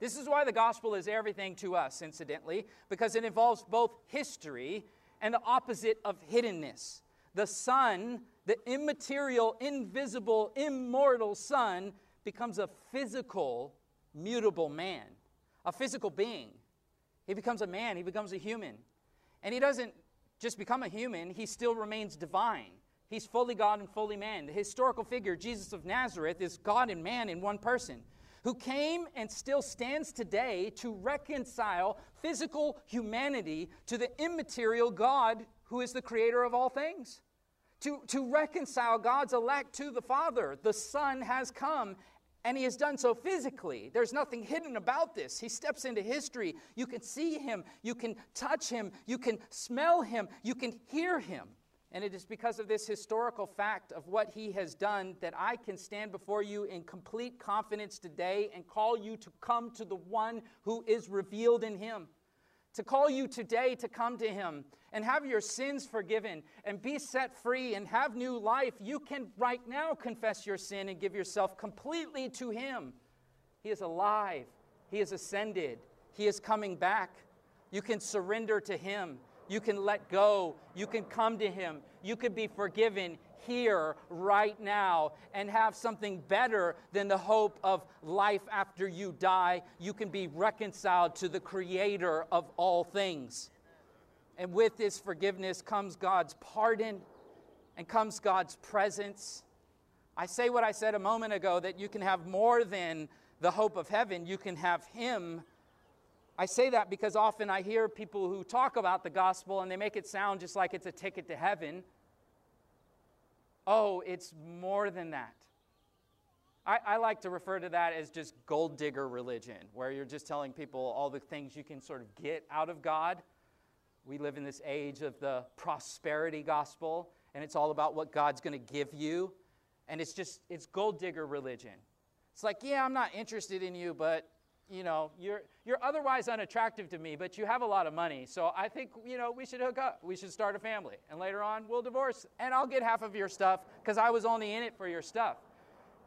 This is why the gospel is everything to us, incidentally, because it involves both history and the opposite of hiddenness. The Son, the immaterial, invisible, immortal Son, becomes a physical, mutable man, a physical being. He becomes a man, he becomes a human. And he doesn't just become a human, he still remains divine. He's fully God and fully man. The historical figure, Jesus of Nazareth, is God and man in one person who came and still stands today to reconcile physical humanity to the immaterial God who is the creator of all things. To, to reconcile God's elect to the Father, the Son has come and he has done so physically. There's nothing hidden about this. He steps into history. You can see him, you can touch him, you can smell him, you can hear him. And it is because of this historical fact of what he has done that I can stand before you in complete confidence today and call you to come to the one who is revealed in him to call you today to come to Him and have your sins forgiven and be set free and have new life, you can right now confess your sin and give yourself completely to Him. He is alive, He is ascended, He is coming back. You can surrender to Him. You can let go. You can come to Him. You can be forgiven here, right now, and have something better than the hope of life after you die. You can be reconciled to the Creator of all things. And with this forgiveness comes God's pardon and comes God's presence. I say what I said a moment ago that you can have more than the hope of heaven, you can have Him. I say that because often I hear people who talk about the gospel and they make it sound just like it's a ticket to heaven. Oh, it's more than that. I, I, like to refer to that as just gold digger religion, where you're just telling people all the things you can sort of get out of God. We live in this age of the prosperity gospel, and it's all about what God's going to give you. And it's just, it's gold digger religion. It's like, yeah, I'm not interested in you, but you know, you're, you're otherwise unattractive to me, but you have a lot of money. So I think, you know, we should hook up. We should start a family. And later on, we'll divorce. And I'll get half of your stuff because I was only in it for your stuff.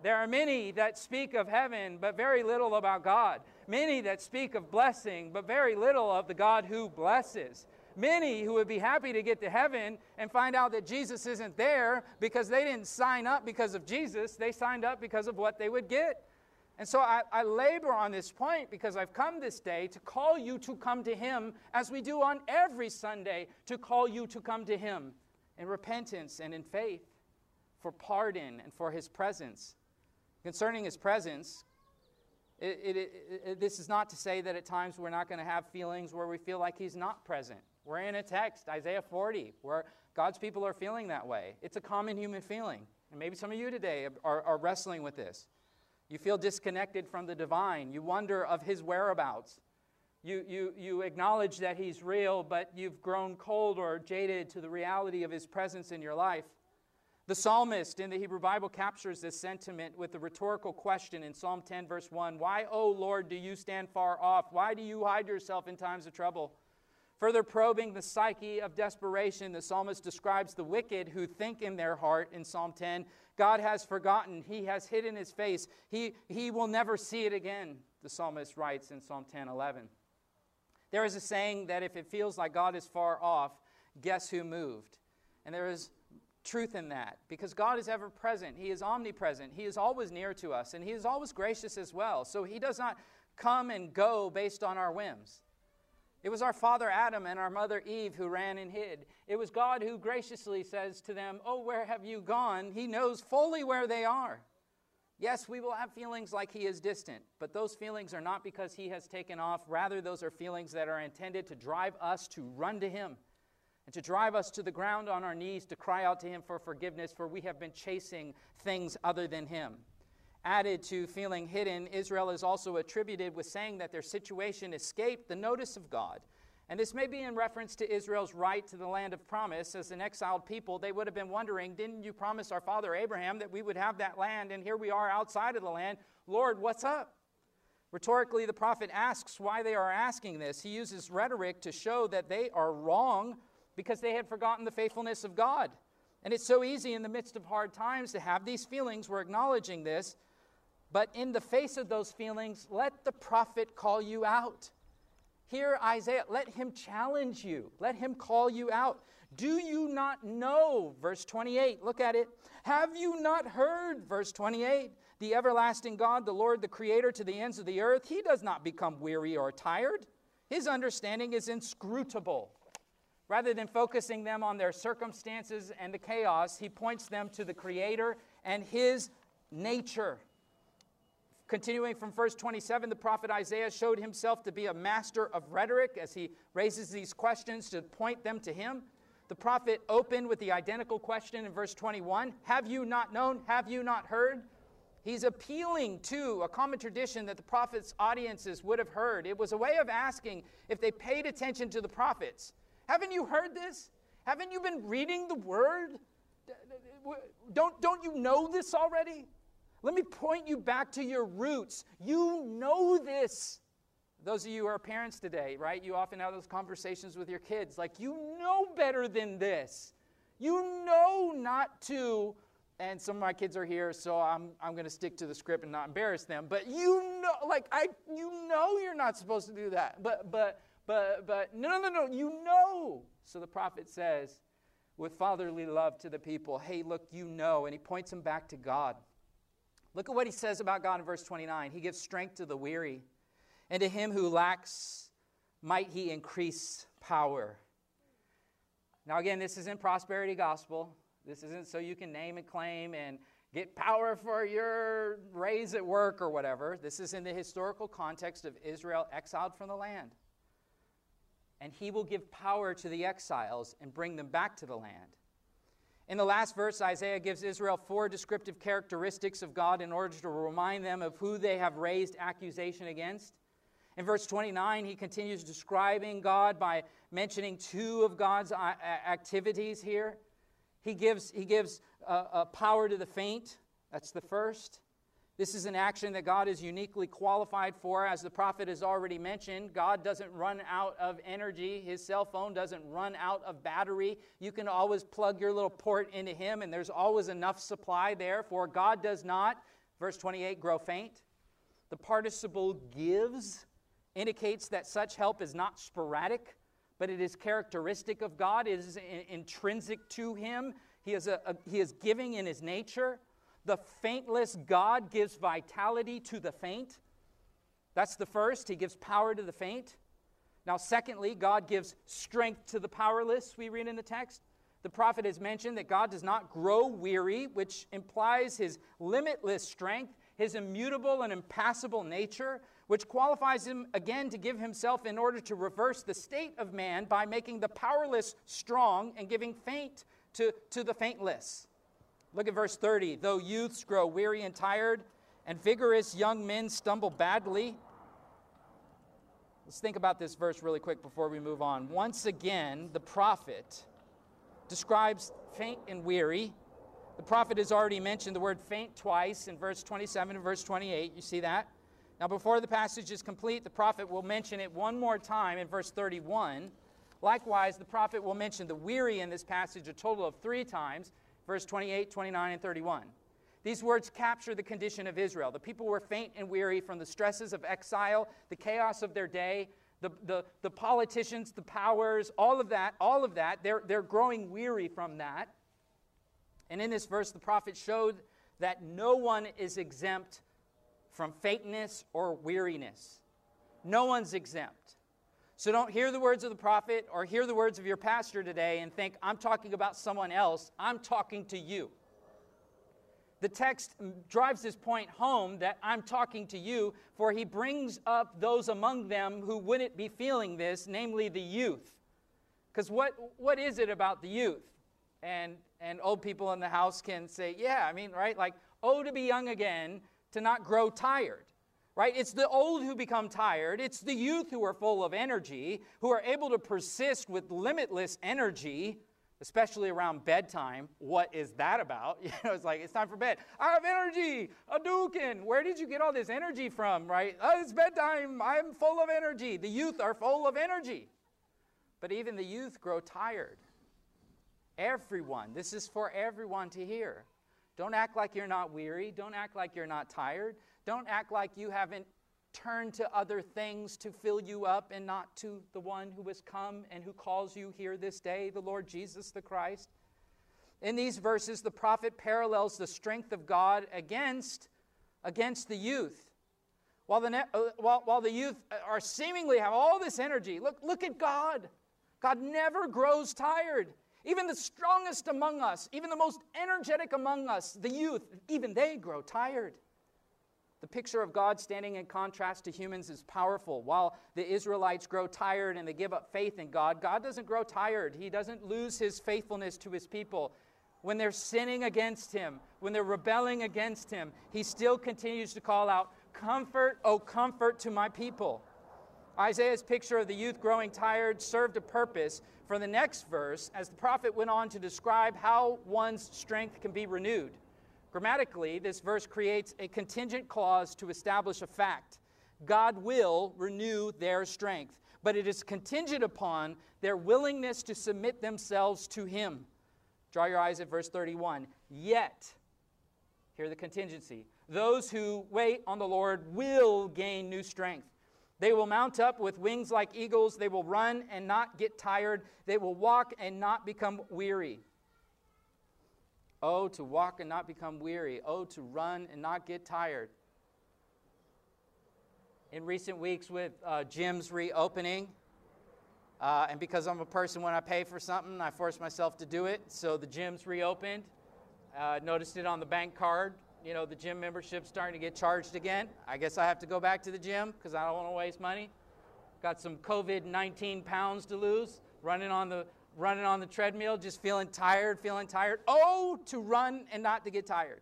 There are many that speak of heaven, but very little about God. Many that speak of blessing, but very little of the God who blesses. Many who would be happy to get to heaven and find out that Jesus isn't there because they didn't sign up because of Jesus, they signed up because of what they would get. And so I, I, labor on this point because I've come this day to call you to come to Him as we do on every Sunday, to call you to come to Him in repentance and in faith for pardon and for His presence. Concerning His presence, it, it, it, this is not to say that at times we're not going to have feelings where we feel like He's not present. We're in a text, Isaiah 40, where God's people are feeling that way. It's a common human feeling. And maybe some of you today are, are wrestling with this. You feel disconnected from the divine. You wonder of his whereabouts. You, you, you acknowledge that he's real, but you've grown cold or jaded to the reality of his presence in your life. The psalmist in the Hebrew Bible captures this sentiment with the rhetorical question in Psalm 10, verse 1 Why, O Lord, do you stand far off? Why do you hide yourself in times of trouble? Further probing the psyche of desperation, the psalmist describes the wicked who think in their heart in Psalm 10 God has forgotten, He has hidden His face, He, he will never see it again, the psalmist writes in Psalm 10 11. There is a saying that if it feels like God is far off, guess who moved? And there is truth in that because God is ever present. He is omnipresent. He is always near to us, and He is always gracious as well. So He does not come and go based on our whims. It was our father Adam and our mother Eve who ran and hid. It was God who graciously says to them, Oh, where have you gone? He knows fully where they are. Yes, we will have feelings like He is distant, but those feelings are not because He has taken off. Rather, those are feelings that are intended to drive us to run to Him and to drive us to the ground on our knees to cry out to Him for forgiveness, for we have been chasing things other than Him added to feeling hidden, Israel is also attributed with saying that their situation escaped the notice of God. And this may be in reference to Israel's right to the land of promise. As an exiled people, they would have been wondering, didn't you promise our father Abraham that we would have that land? And here we are outside of the land. Lord, what's up? Rhetorically, the prophet asks why they are asking this. He uses rhetoric to show that they are wrong because they had forgotten the faithfulness of God. And it's so easy in the midst of hard times to have these feelings. We're acknowledging this. But in the face of those feelings, let the prophet call you out. Hear Isaiah, let him challenge you, let him call you out. Do you not know? Verse 28, look at it. Have you not heard? Verse 28. The everlasting God, the Lord, the Creator to the ends of the earth, he does not become weary or tired. His understanding is inscrutable. Rather than focusing them on their circumstances and the chaos, he points them to the Creator and his nature. Continuing from verse 27, the prophet Isaiah showed himself to be a master of rhetoric as he raises these questions to point them to him. The prophet opened with the identical question in verse 21 Have you not known? Have you not heard? He's appealing to a common tradition that the prophet's audiences would have heard. It was a way of asking if they paid attention to the prophets. Haven't you heard this? Haven't you been reading the word? Don't, don't you know this already? Let me point you back to your roots. You know this. Those of you who are parents today, right? You often have those conversations with your kids like, you know better than this. You know not to. And some of my kids are here, so I'm, I'm going to stick to the script and not embarrass them. But you know, like, I, you know you're not supposed to do that. But, but, but, but, no, no, no, no, you know. So the prophet says, with fatherly love to the people, hey, look, you know. And he points them back to God. Look at what he says about God in verse 29. He gives strength to the weary, and to him who lacks might he increase power. Now, again, this isn't prosperity gospel. This isn't so you can name and claim and get power for your raise at work or whatever. This is in the historical context of Israel exiled from the land. And he will give power to the exiles and bring them back to the land. In the last verse, Isaiah gives Israel four descriptive characteristics of God in order to remind them of who they have raised accusation against. In verse 29, he continues describing God by mentioning two of God's uh, activities here. He gives, he gives uh, uh, power to the faint, that's the first. This is an action that God is uniquely qualified for. As the prophet has already mentioned, God doesn't run out of energy. His cell phone doesn't run out of battery. You can always plug your little port into Him, and there's always enough supply there. For God does not, verse 28, grow faint. The participle gives indicates that such help is not sporadic, but it is characteristic of God, it is intrinsic to Him. He is, a, a, he is giving in His nature. The faintless God gives vitality to the faint. That's the first. He gives power to the faint. Now, secondly, God gives strength to the powerless, we read in the text. The prophet has mentioned that God does not grow weary, which implies his limitless strength, his immutable and impassible nature, which qualifies him again to give himself in order to reverse the state of man by making the powerless strong and giving faint to, to the faintless. Look at verse 30. Though youths grow weary and tired, and vigorous young men stumble badly. Let's think about this verse really quick before we move on. Once again, the prophet describes faint and weary. The prophet has already mentioned the word faint twice in verse 27 and verse 28. You see that? Now, before the passage is complete, the prophet will mention it one more time in verse 31. Likewise, the prophet will mention the weary in this passage a total of three times verse 28, 29, and 31. These words capture the condition of Israel. The people were faint and weary from the stresses of exile, the chaos of their day, the, the, the politicians, the powers, all of that, all of that. They're, they're growing weary from that. And in this verse, the prophet showed that no one is exempt from faintness or weariness. No one's exempt. So don't hear the words of the prophet or hear the words of your pastor today and think, I'm talking about someone else. I'm talking to you. The text drives this point home that I'm talking to you, for he brings up those among them who wouldn't be feeling this, namely the youth. Because what, what is it about the youth? And, and old people in the house can say, yeah, I mean, right? Like, oh, to be young again, to not grow tired right? It's the old who become tired. It's the youth who are full of energy, who are able to persist with limitless energy, especially around bedtime. What is that about? You know, it's like, it's time for bed. I have energy, a dukin. Where did you get all this energy from, right? Oh, it's bedtime. I'm full of energy. The youth are full of energy. But even the youth grow tired. Everyone, this is for everyone to hear. Don't act like you're not weary. Don't act like you're not tired. Don't act like you haven't turned to other things to fill you up and not to the one who has come and who calls you here this day, the Lord Jesus the Christ. In these verses, the prophet parallels the strength of God against, against the youth. While the, uh, while, while the youth are seemingly have all this energy, look, look at God. God never grows tired. Even the strongest among us, even the most energetic among us, the youth, even they grow tired. The picture of God standing in contrast to humans is powerful. While the Israelites grow tired and they give up faith in God, God doesn't grow tired. He doesn't lose his faithfulness to his people. When they're sinning against him, when they're rebelling against him, he still continues to call out, Comfort, oh, comfort to my people. Isaiah's picture of the youth growing tired served a purpose for the next verse as the prophet went on to describe how one's strength can be renewed. Grammatically, this verse creates a contingent clause to establish a fact. God will renew their strength, but it is contingent upon their willingness to submit themselves to Him. Draw your eyes at verse 31. Yet, hear the contingency those who wait on the Lord will gain new strength. They will mount up with wings like eagles. They will run and not get tired. They will walk and not become weary. Oh, to walk and not become weary. Oh, to run and not get tired. In recent weeks, with uh, gyms reopening, uh, and because I'm a person, when I pay for something, I force myself to do it. So the gym's reopened. Uh, noticed it on the bank card. You know, the gym membership's starting to get charged again. I guess I have to go back to the gym because I don't want to waste money. Got some COVID 19 pounds to lose running on the running on the treadmill, just feeling tired, feeling tired. Oh, to run and not to get tired.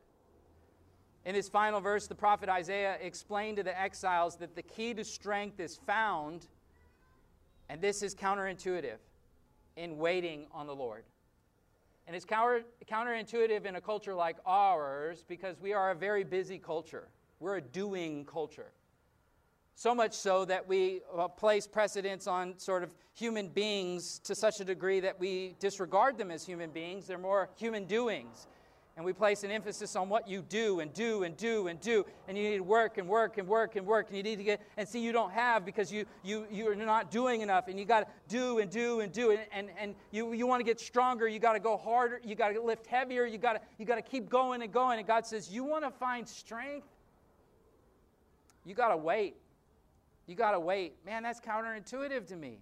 In this final verse, the prophet Isaiah explained to the exiles that the key to strength is found, and this is counterintuitive, in waiting on the Lord. And it's counter, counterintuitive in a culture like ours because we are a very busy culture. We're a doing culture. So much so that we uh, place precedence on sort of human beings to such a degree that we disregard them as human beings. They're more human doings. And we place an emphasis on what you do and do and do and do. And you need to work and work and work and work. And you need to get, and see, you don't have because you, you, you're not doing enough. And you got to do and do and do. And, and, and you, you want to get stronger. You got to go harder. You got to lift heavier. You got to you got to keep going and going. And God says, You want to find strength? You got to wait. You got to wait. Man, that's counterintuitive to me.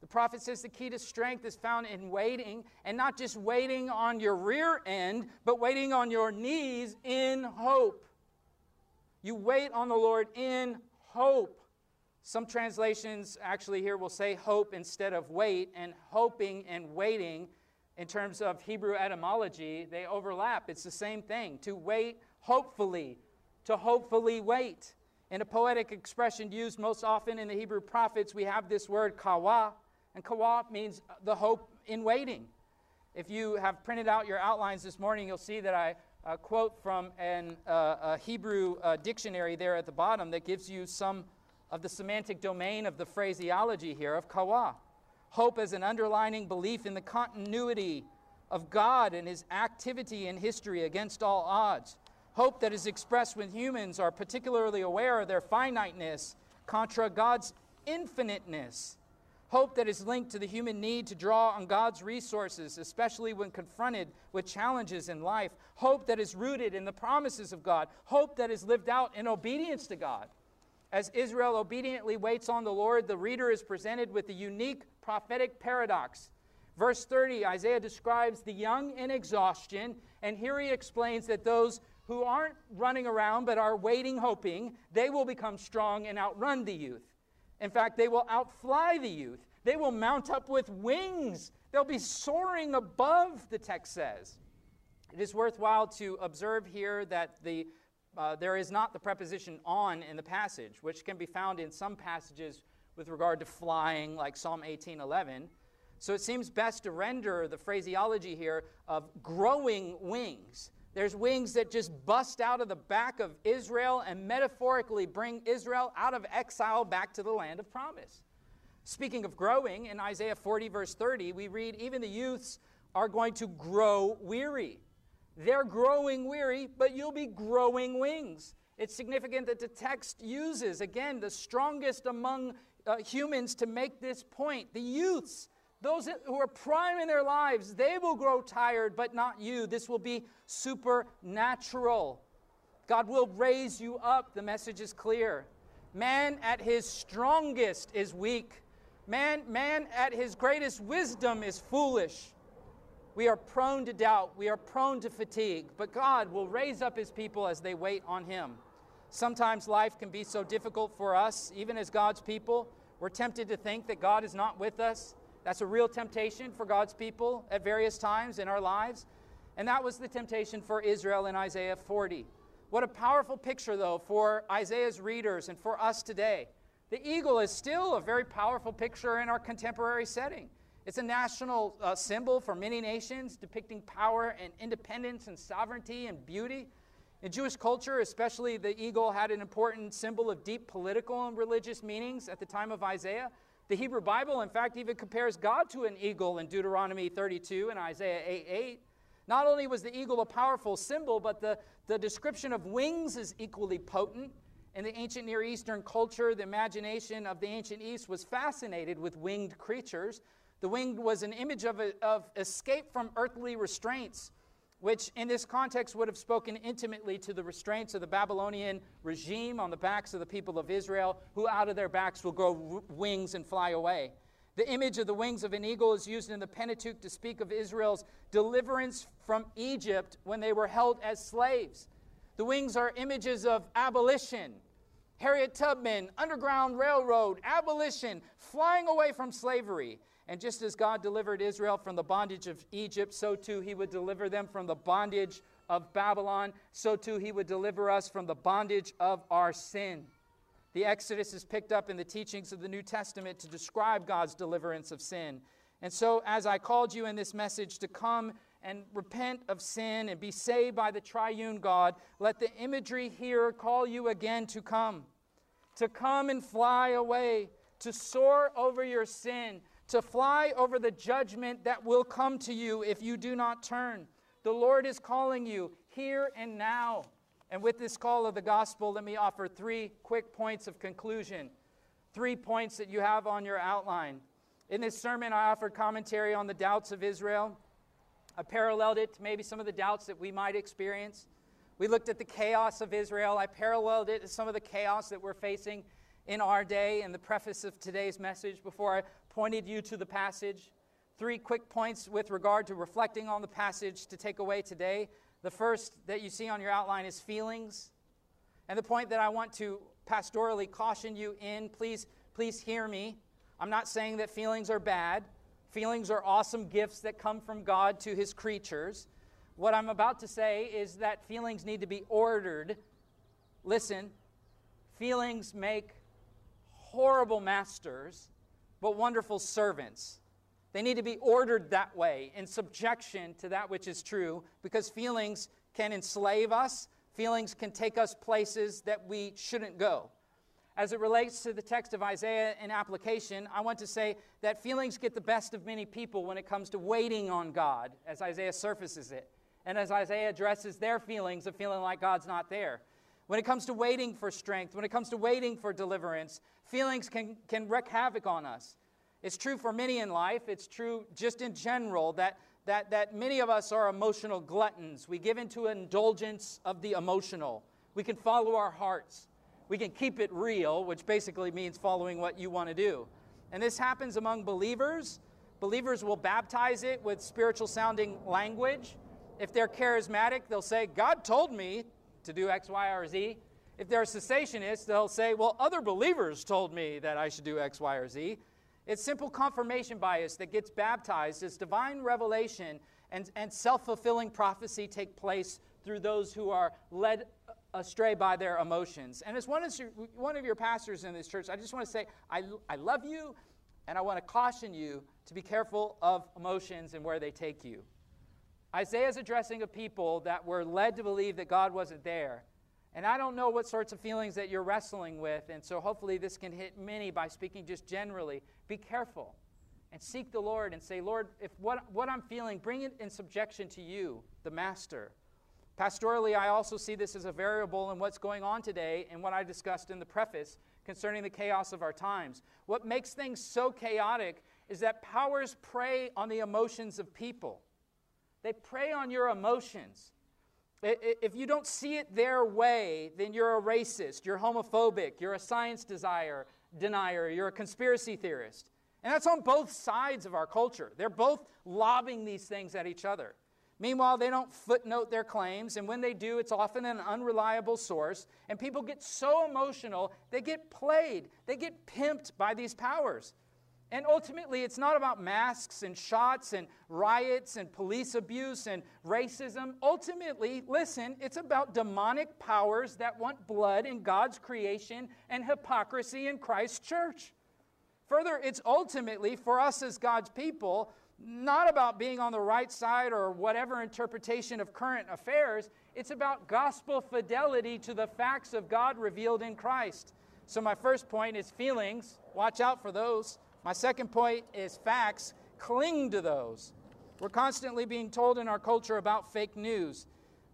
The prophet says the key to strength is found in waiting, and not just waiting on your rear end, but waiting on your knees in hope. You wait on the Lord in hope. Some translations actually here will say hope instead of wait, and hoping and waiting in terms of Hebrew etymology, they overlap. It's the same thing to wait hopefully, to hopefully wait. In a poetic expression used most often in the Hebrew prophets, we have this word kawa, and kawa means the hope in waiting. If you have printed out your outlines this morning, you'll see that I uh, quote from an, uh, a Hebrew uh, dictionary there at the bottom that gives you some of the semantic domain of the phraseology here of kawa. Hope as an underlining belief in the continuity of God and his activity in history against all odds. Hope that is expressed when humans are particularly aware of their finiteness contra God's infiniteness. Hope that is linked to the human need to draw on God's resources, especially when confronted with challenges in life. Hope that is rooted in the promises of God. Hope that is lived out in obedience to God. As Israel obediently waits on the Lord, the reader is presented with the unique prophetic paradox. Verse 30, Isaiah describes the young in exhaustion, and here he explains that those who aren't running around but are waiting, hoping, they will become strong and outrun the youth. In fact, they will outfly the youth. They will mount up with wings. They'll be soaring above, the text says. It is worthwhile to observe here that the, uh, there is not the preposition on in the passage, which can be found in some passages with regard to flying, like Psalm 18:11. So it seems best to render the phraseology here of growing wings. There's wings that just bust out of the back of Israel and metaphorically bring Israel out of exile back to the land of promise. Speaking of growing, in Isaiah 40, verse 30, we read, Even the youths are going to grow weary. They're growing weary, but you'll be growing wings. It's significant that the text uses, again, the strongest among uh, humans to make this point the youths. Those who are prime in their lives, they will grow tired, but not you. This will be supernatural. God will raise you up. The message is clear. Man at his strongest is weak. Man, man at his greatest wisdom is foolish. We are prone to doubt. We are prone to fatigue. But God will raise up his people as they wait on him. Sometimes life can be so difficult for us, even as God's people. We're tempted to think that God is not with us, that's a real temptation for God's people at various times in our lives. And that was the temptation for Israel in Isaiah 40. What a powerful picture, though, for Isaiah's readers and for us today. The eagle is still a very powerful picture in our contemporary setting. It's a national uh, symbol for many nations, depicting power and independence and sovereignty and beauty. In Jewish culture, especially, the eagle had an important symbol of deep political and religious meanings at the time of Isaiah. The Hebrew Bible, in fact, even compares God to an eagle in Deuteronomy 32 and Isaiah 8 8. Not only was the eagle a powerful symbol, but the, the description of wings is equally potent. In the ancient Near Eastern culture, the imagination of the ancient East was fascinated with winged creatures. The wing was an image of, a, of escape from earthly restraints which in this context would have spoken intimately to the restraints of the Babylonian regime on the backs of the people of Israel, who out of their backs will grow wings and fly away. The image of the wings of an eagle is used in the Pentateuch to speak of Israel's deliverance from Egypt when they were held as slaves. The wings are images of abolition. Harriet Tubman, Underground Railroad, abolition, flying away from slavery. And just as God delivered Israel from the bondage of Egypt, so too he would deliver them from the bondage of Babylon. So too he would deliver us from the bondage of our sin. The Exodus is picked up in the teachings of the New Testament to describe God's deliverance of sin. And so, as I called you in this message to come and repent of sin and be saved by the triune God, let the imagery here call you again to come. To come and fly away, to soar over your sin, to fly over the judgment that will come to you if you do not turn. The Lord is calling you here and now. And with this call of the gospel, let me offer three quick points of conclusion. Three points that you have on your outline. In this sermon, I offered commentary on the doubts of Israel. I paralleled it to maybe some of the doubts that we might experience. We looked at the chaos of Israel. I paralleled it to some of the chaos that we're facing in our day in the preface of today's message before I pointed you to the passage. Three quick points with regard to reflecting on the passage to take away today. The first that you see on your outline is feelings. And the point that I want to pastorally caution you in, please, please hear me. I'm not saying that feelings are bad. Feelings are awesome gifts that come from God to his creatures. What I'm about to say is that feelings need to be ordered. Listen, feelings make horrible masters, but wonderful servants. They need to be ordered that way, in subjection to that which is true, because feelings can enslave us, feelings can take us places that we shouldn't go. As it relates to the text of Isaiah in application, I want to say that feelings get the best of many people when it comes to waiting on God, as Isaiah surfaces it, and as Isaiah addresses their feelings of feeling like God's not there. When it comes to waiting for strength, when it comes to waiting for deliverance, feelings can, can wreak havoc on us. It's true for many in life, it's true just in general that, that, that many of us are emotional gluttons. We give into indulgence of the emotional, we can follow our hearts. We can keep it real, which basically means following what you want to do. And this happens among believers. Believers will baptize it with spiritual sounding language. If they're charismatic, they'll say, God told me to do X, Y, or Z. If they're cessationists, they'll say, Well, other believers told me that I should do X, Y, or Z. It's simple confirmation bias that gets baptized as divine revelation and, and self fulfilling prophecy take place through those who are led astray by their emotions. And as one of, your, one of your pastors in this church, I just want to say, I, I love you, and I want to caution you to be careful of emotions and where they take you. Isaiah is addressing a people that were led to believe that God wasn't there. And I don't know what sorts of feelings that you're wrestling with, and so hopefully this can hit many by speaking just generally. Be careful and seek the Lord and say, Lord, if what, what I'm feeling, bring it in subjection to you, the Master. Pastorally, I also see this as a variable in what's going on today and what I discussed in the preface concerning the chaos of our times. What makes things so chaotic is that powers prey on the emotions of people. They prey on your emotions. If you don't see it their way, then you're a racist, you're homophobic, you're a science desire, denier, you're a conspiracy theorist. And that's on both sides of our culture. They're both lobbing these things at each other. Meanwhile, they don't footnote their claims, and when they do, it's often an unreliable source. And people get so emotional, they get played, they get pimped by these powers. And ultimately, it's not about masks and shots and riots and police abuse and racism. Ultimately, listen, it's about demonic powers that want blood in God's creation and hypocrisy in Christ's church. Further, it's ultimately for us as God's people not about being on the right side or whatever interpretation of current affairs. It's about gospel fidelity to the facts of God revealed in Christ. So, my first point is feelings. Watch out for those. My second point is facts. Cling to those. We're constantly being told in our culture about fake news.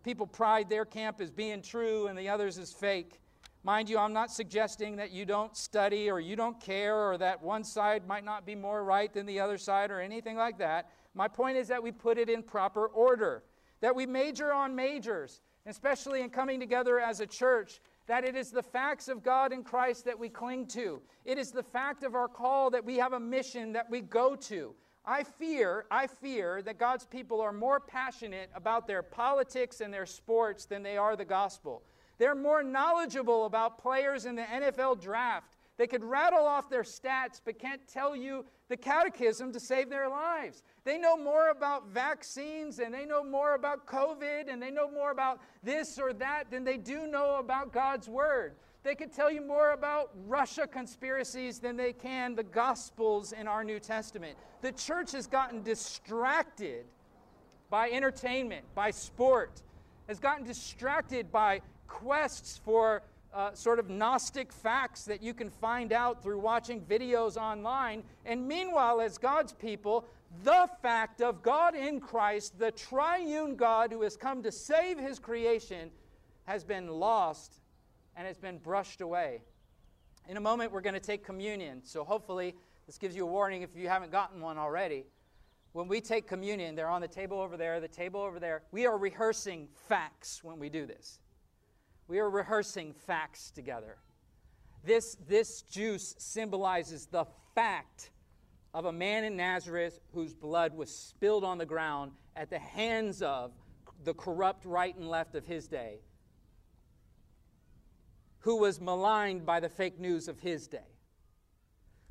People pride their camp as being true and the others as fake. Mind you, I'm not suggesting that you don't study or you don't care or that one side might not be more right than the other side or anything like that. My point is that we put it in proper order, that we major on majors, especially in coming together as a church, that it is the facts of God in Christ that we cling to. It is the fact of our call that we have a mission that we go to. I fear, I fear that God's people are more passionate about their politics and their sports than they are the gospel. They're more knowledgeable about players in the NFL draft. They could rattle off their stats, but can't tell you the catechism to save their lives. They know more about vaccines and they know more about COVID and they know more about this or that than they do know about God's Word. They could tell you more about Russia conspiracies than they can the Gospels in our New Testament. The church has gotten distracted by entertainment, by sport, has gotten distracted by quests for uh, sort of Gnostic facts that you can find out through watching videos online. And meanwhile, as God's people, the fact of God in Christ, the triune God who has come to save his creation, has been lost and has been brushed away. In a moment, we're going to take communion. So hopefully, this gives you a warning if you haven't gotten one already. When we take communion, they're on the table over there, the table over there. We are rehearsing facts when we do this. We are rehearsing facts together. This, this juice symbolizes the fact of a man in Nazareth whose blood was spilled on the ground at the hands of the corrupt right and left of his day, who was maligned by the fake news of his day,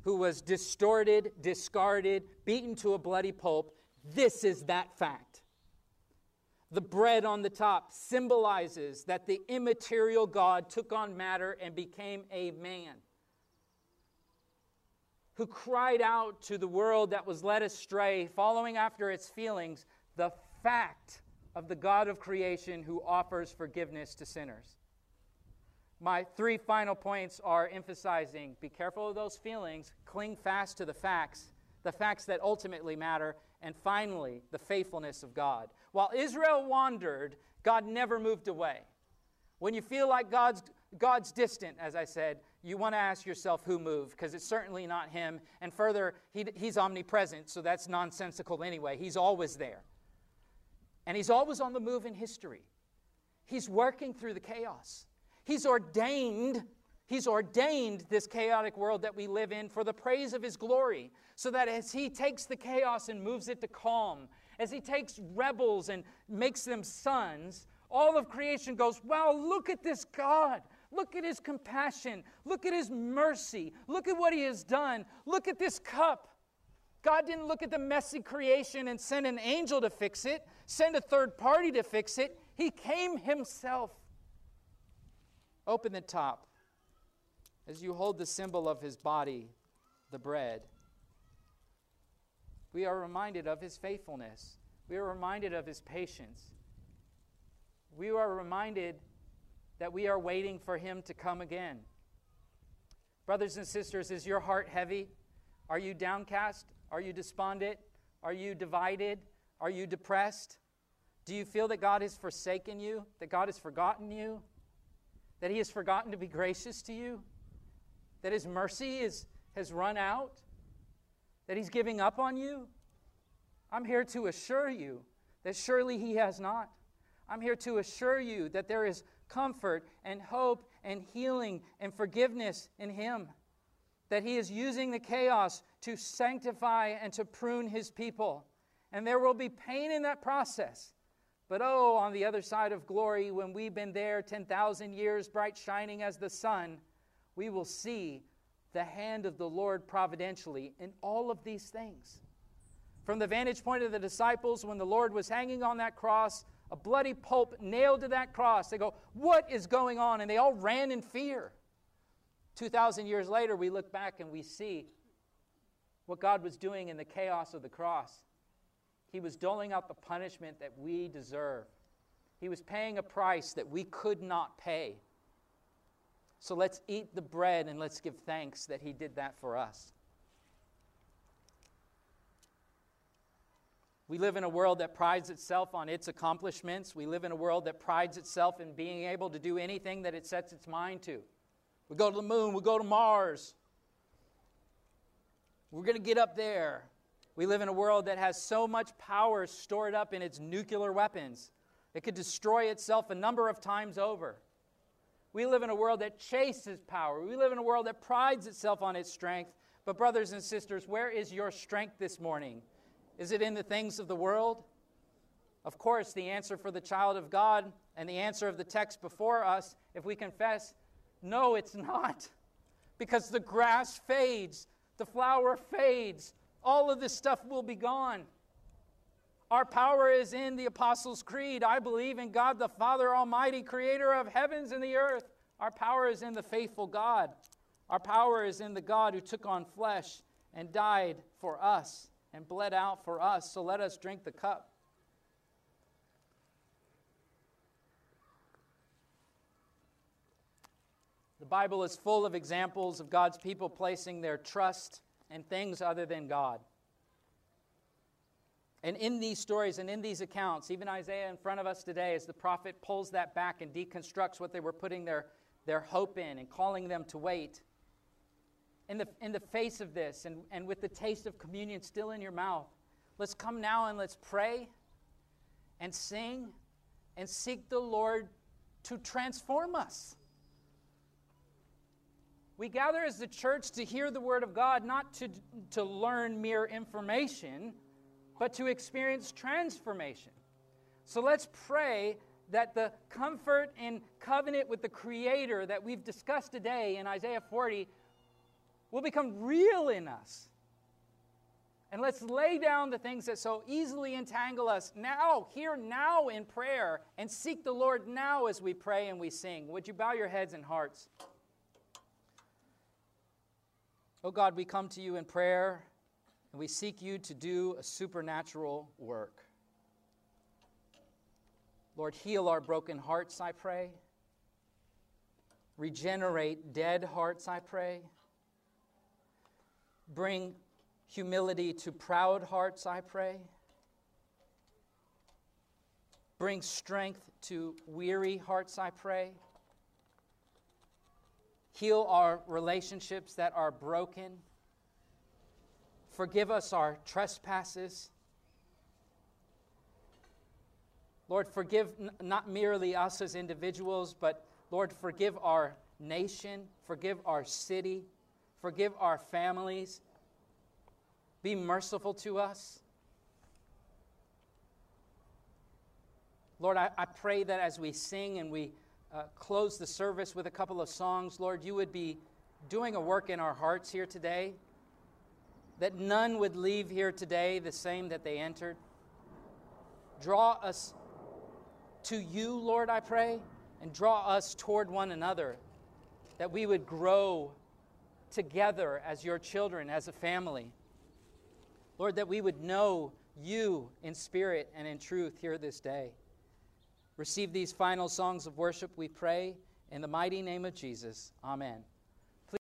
who was distorted, discarded, beaten to a bloody pulp. This is that fact. The bread on the top symbolizes that the immaterial God took on matter and became a man who cried out to the world that was led astray, following after its feelings, the fact of the God of creation who offers forgiveness to sinners. My three final points are emphasizing be careful of those feelings, cling fast to the facts, the facts that ultimately matter, and finally, the faithfulness of God. While Israel wandered, God never moved away. When you feel like God's, God's distant, as I said, you want to ask yourself who moved, because it's certainly not Him. And further, he, He's omnipresent, so that's nonsensical anyway. He's always there. And He's always on the move in history. He's working through the chaos. He's ordained He's ordained this chaotic world that we live in for the praise of His glory, so that as He takes the chaos and moves it to calm, as He takes rebels and makes them sons, all of creation goes, Wow, look at this God. Look at His compassion. Look at His mercy. Look at what He has done. Look at this cup. God didn't look at the messy creation and send an angel to fix it, send a third party to fix it. He came Himself. Open the top as you hold the symbol of his body, the bread, we are reminded of his faithfulness. We are reminded of his patience. We are reminded that we are waiting for him to come again. Brothers and sisters, is your heart heavy? Are you downcast? Are you despondent? Are you divided? Are you depressed? Do you feel that God has forsaken you? That God has forgotten you? That he has forgotten to be gracious to you? That his mercy is, has run out, that he's giving up on you? I'm here to assure you that surely he has not. I'm here to assure you that there is comfort and hope and healing and forgiveness in him. That he is using the chaos to sanctify and to prune his people. And there will be pain in that process. But oh, on the other side of glory, when we've been there 10,000 years, bright shining as the sun, we will see the hand of the Lord providentially in all of these things. From the vantage point of the disciples, when the Lord was hanging on that cross, a bloody pulp nailed to that cross, they go, What is going on? And they all ran in fear. 2,000 years later, we look back and we see what God was doing in the chaos of the cross. He was doling out the punishment that we deserve, He was paying a price that we could not pay. So let's eat the bread and let's give thanks that He did that for us. We live in a world that prides itself on its accomplishments. We live in a world that prides itself in being able to do anything that it sets its mind to. We go to the moon, we go to Mars. We're going to get up there. We live in a world that has so much power stored up in its nuclear weapons. It could destroy itself a number of times over. We live in a world that chases power. We live in a world that prides itself on its strength. But, brothers and sisters, where is your strength this morning? Is it in the things of the world? Of course, the answer for the child of God and the answer of the text before us, if we confess, no, it's not. Because the grass fades, the flower fades, all of this stuff will be gone. Our power is in the Apostles' Creed. I believe in God the Father Almighty, creator of heavens and the earth. Our power is in the faithful God. Our power is in the God who took on flesh and died for us and bled out for us. So let us drink the cup. The Bible is full of examples of God's people placing their trust in things other than God. And in these stories and in these accounts, even Isaiah in front of us today, as the prophet pulls that back and deconstructs what they were putting their, their hope in and calling them to wait, in the, in the face of this and, and with the taste of communion still in your mouth, let's come now and let's pray and sing and seek the Lord to transform us. We gather as the church to hear the Word of God, not to, to learn mere information, but to experience transformation. So let's pray that the comfort and covenant with the Creator that we've discussed today in Isaiah 40 will become real in us. And let's lay down the things that so easily entangle us now, here, now in prayer, and seek the Lord now as we pray and we sing. Would you bow your heads and hearts? Oh God, we come to you in prayer and we seek you to do a supernatural work. Lord, heal our broken hearts, I pray. Regenerate dead hearts, I pray. Bring humility to proud hearts, I pray. Bring strength to weary hearts, I pray. Heal our relationships that are broken. Forgive us our trespasses. Lord, forgive n- not merely us as individuals, but Lord, forgive our nation, forgive our city, forgive our families. Be merciful to us. Lord, I, I pray that as we sing and we uh, close the service with a couple of songs, Lord, you would be doing a work in our hearts here today, that none would leave here today the same that they entered. Draw us to you, Lord, I pray, and draw us toward one another, that we would grow together as your children, as a family. Lord, that we would know you in spirit and in truth here this day. Receive these final songs of worship, we pray, in the mighty name of Jesus. Amen.